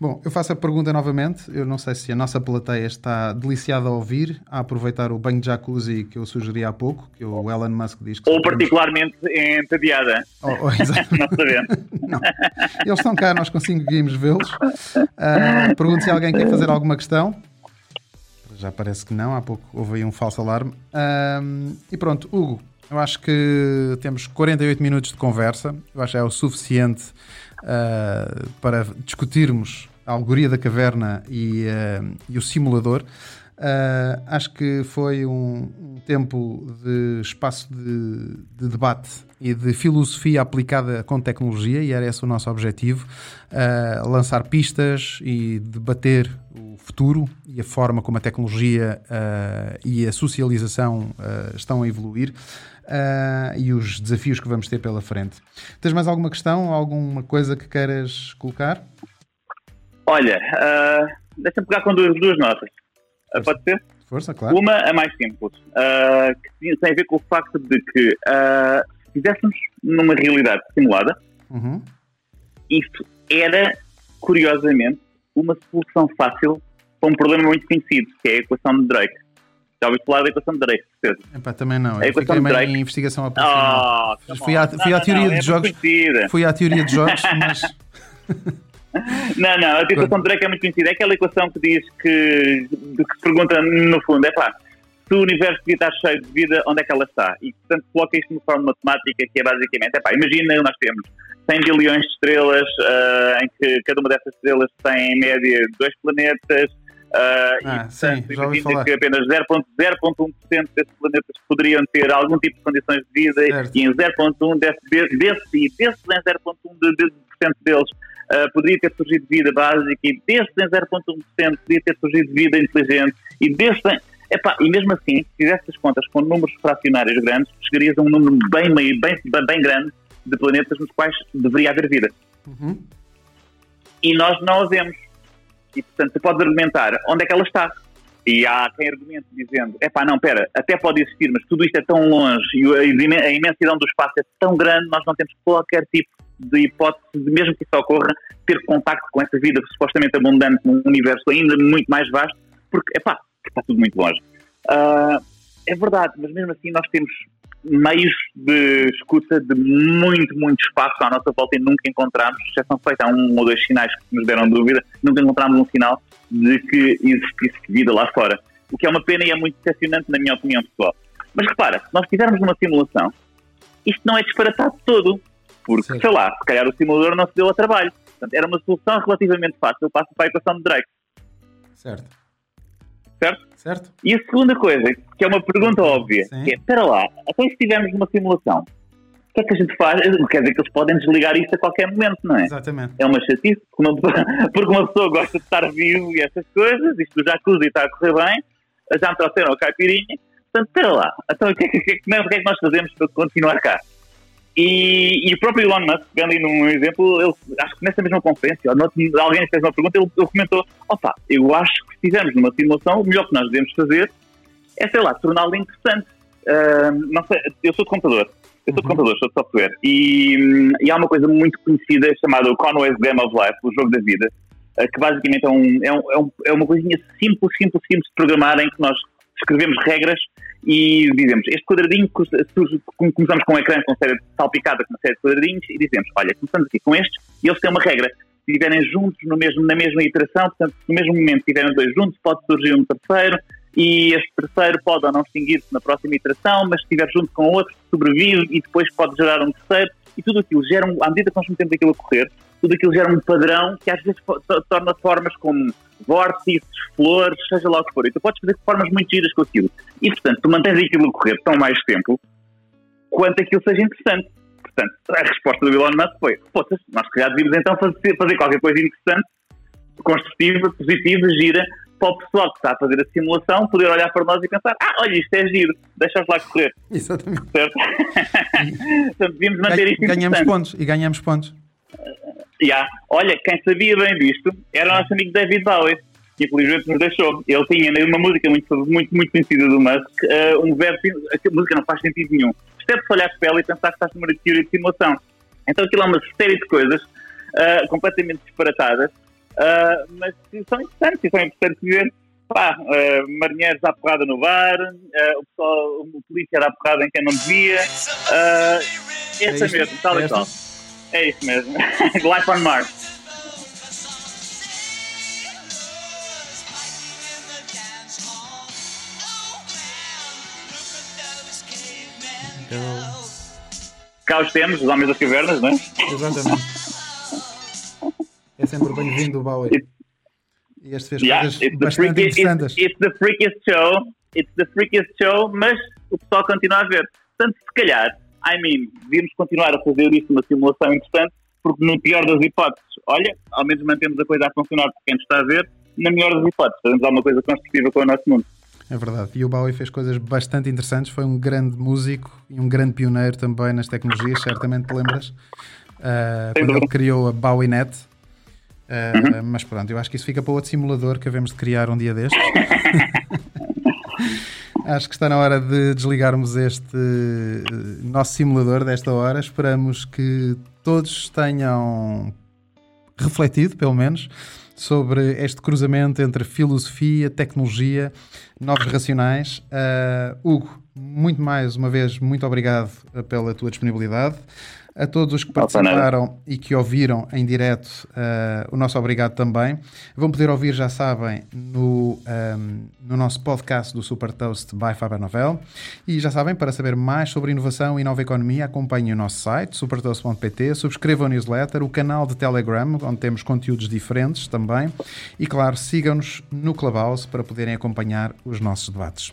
Bom, eu faço a pergunta novamente. Eu não sei se a nossa plateia está deliciada a ouvir, a aproveitar o banho de jacuzzi que eu sugeri há pouco, que o Elon Musk diz que. Ou particularmente podemos... entediada. Oh, oh, não sabemos. não. Eles estão cá, nós conseguimos vê-los. Uh, pergunto se alguém quer fazer alguma questão. Já parece que não, há pouco houve aí um falso alarme. Uh, e pronto, Hugo, eu acho que temos 48 minutos de conversa. Eu acho que é o suficiente uh, para discutirmos a alegoria da caverna e, uh, e o simulador. Uh, acho que foi um, tempo de espaço de, de, debate e de filosofia aplicada com tecnologia, e era esse o nosso objetivo: uh, lançar pistas e debater o futuro e a forma como a tecnologia uh, e a socialização estão a evoluir. e os desafios que vamos ter pela frente. Tens mais alguma questão, alguma coisa que queiras colocar? Olha, deixa-me pegar com duas, duas notas. Força. Pode ser? Força, claro. Uma é mais simples, uh, que tem a ver com o facto de que uh, se fizéssemos numa realidade simulada, uhum. isto era, curiosamente, uma solução fácil para um problema muito conhecido, que é a equação de Drake. Já ouvi falar da equação de Drake, certeza? Epá, também não. A equação de Drake... em investigação. Oh, fui à, fui à teoria não, de é jogos. Fui à teoria de jogos, mas... Não, não, a equação de Drake é muito conhecida. É aquela equação que diz que, que se pergunta, no fundo, é pá, se o universo devia estar cheio de vida, onde é que ela está? E, portanto, coloca isto de forma matemática que é basicamente, é pá, imagina, nós temos 100 bilhões de estrelas, uh, em que cada uma dessas estrelas tem, em média, dois planetas, Uh, ah, e, portanto, já ouvi falar. que apenas 0,1% desses planetas poderiam ter algum tipo de condições de vida Certo. e em 0,1% desse, desse, desse, e desses em 0,1% de, de, por cento deles uh, poderia ter surgido vida básica e desses em 0,1% poderia ter surgido vida inteligente e desses em... Epá, e mesmo assim, se fizesse as contas com números fracionários grandes, chegarias a um número bem, meio- bem, bem, grande de planetas nos quais deveria haver vida. Uhum. E nós não a vemos. E, portanto, tu podes argumentar onde é que ela está. E há quem argumente dizendo, epá, não, pera, até pode existir, mas tudo isto é tão longe e a imensidão do espaço é tão grande, nós não temos qualquer tipo de hipótese, de mesmo que isso ocorra, ter contacto com essa vida supostamente abundante num universo ainda muito mais vasto, porque, epá, está tudo muito longe. Ah, é verdade, mas mesmo assim nós temos meios de escuta de muito, muito espaço à nossa volta e nunca encontramos, exceção feita há um ou dois sinais que nos deram dúvida, nunca encontramos um sinal de que existisse vida lá fora. O que é uma pena e é muito decepcionante na minha opinião pessoal. Mas repara, se nós estivermos numa simulação, isto não é disparatado todo, porque, Certo. sei lá, se calhar o simulador não se deu ao trabalho. Portanto, era uma solução relativamente fácil para a equação de Drake, Certo. certo? Certo? E a segunda coisa, que é uma pergunta óbvia, Sim. que é, espera lá, até se estivermos numa simulação, o que é que a gente faz? Quer dizer que eles podem desligar isto a qualquer momento, não é? Exatamente. É uma chatice, porque uma, porque uma pessoa gosta de estar vivo e essas coisas, isto do jacuzzi está a correr bem, já me trouxeram a caipirinha, portanto, espera lá, então o que, é que, o que é que- o que é que nós fazemos para continuar cá? E, e o próprio Elon Musk, pegando aí num exemplo, ele, acho que nessa mesma conferência, ou alguém fez uma pergunta, ele, ele comentou: opa, eu acho que se estivermos numa simulação, o melhor que nós devemos fazer é, sei lá, torná-la interessante. Ah, não sei, eu sou de computador, eu sou de computador, sou de software, e, e há uma coisa muito conhecida chamada o Conway's Game of Life, o jogo da vida, ah, que basicamente é, é, um, é, um- é uma coisinha simples, simples, simples de programar em que nós escrevemos regras e dizemos, este quadradinho começamos com um ecrã com série salpicada com uma série de quadradinhos e dizemos, olha, começamos aqui com estes e eles têm uma regra. Se estiverem juntos no mesmo, na mesma iteração, portanto, se no mesmo momento estiverem dois juntos, pode surgir um terceiro e este terceiro pode ou não extinguir-se na próxima iteração, mas se estiver junto com outro, sobrevive e depois pode gerar um terceiro e tudo aquilo gera, à medida que nós metemos aquilo a correr, tudo aquilo gera um padrão que às vezes torna formas como vórtices, flores, seja lá o que for. E tu podes fazer formas muito giras com aquilo. E, portanto, tu mantens aquilo a correr tão mais tempo quanto aquilo seja interessante. Portanto, a resposta do Elon Musk foi: poças, nós se calhar devíamos então fazer, fazer qualquer coisa interessante, construtiva, positiva, gira, para o pessoal que está a fazer a simulação poder olhar para nós e pensar: ah, olha, isto é giro, deixa-os lá correr, Exatamente. certo? Portanto, devíamos manter isto Ganhamos pontos. E ganhamos pontos. Ya. Olha, quem sabia bem disto era o nosso amigo David Bowie, que infelizmente nos deixou. Ele tinha uma música muito, muito, muito conhecida do Musk, eh, um verso, a música não faz sentido nenhum. É de olhar para ela e pensar que estás numa teoria de simulação. Então aquilo é uma série de coisas eh, completamente disparatadas, eh, mas que são interessantes e são interessantes de ver. Pá, eh, marinheiros à porrada no bar, o pessoal, o polícia era à porrada em quem não devia. eh, essa isto? mesmo, tal É e esta? qual. É isso mesmo. Life on Mars. Cá os temos, os Homens das Cavernas, não é? Exatamente. É sempre bem-vindo o Bowie. E este fez Yeah, coisas it's bastante freakiest, interessantes. it's, it's the freakiest show. It's the freakiest show, mas o pessoal continua a ver. Portanto, se calhar, I mean, devíamos continuar a fazer isto uma simulação interessante, porque no pior das hipóteses, olha, ao menos mantemos a coisa a funcionar para quem nos está a ver, na melhor das hipóteses, fazemos alguma coisa construtiva com o nosso mundo. É verdade. E o Bowie fez coisas bastante interessantes. Foi um grande músico e um grande pioneiro também nas tecnologias, certamente te lembras. Uh, quando ele criou a BowieNet. Uh, Uhum. Mas pronto, eu acho que isso fica para outro simulador que havemos de criar um dia destes. acho que está na hora de desligarmos este eh, nosso simulador desta hora. Esperamos que todos tenham refletido, pelo menos, sobre este cruzamento entre filosofia, tecnologia, novos racionais. Uh, Hugo, muito mais uma vez, muito obrigado pela tua disponibilidade. A todos os que participaram e que ouviram em direto, uh, o nosso obrigado também. Vão poder ouvir, já sabem, no, um, ehm, no nosso podcast do Super Toast by Faber Novel. E já sabem, para saber mais sobre inovação e nova economia, acompanhem o nosso site, supertoast.pt, subscrevam a newsletter, o canal de Telegram, onde temos conteúdos diferentes também. E, claro, sigam-nos no Clubhouse para poderem acompanhar os nossos debates.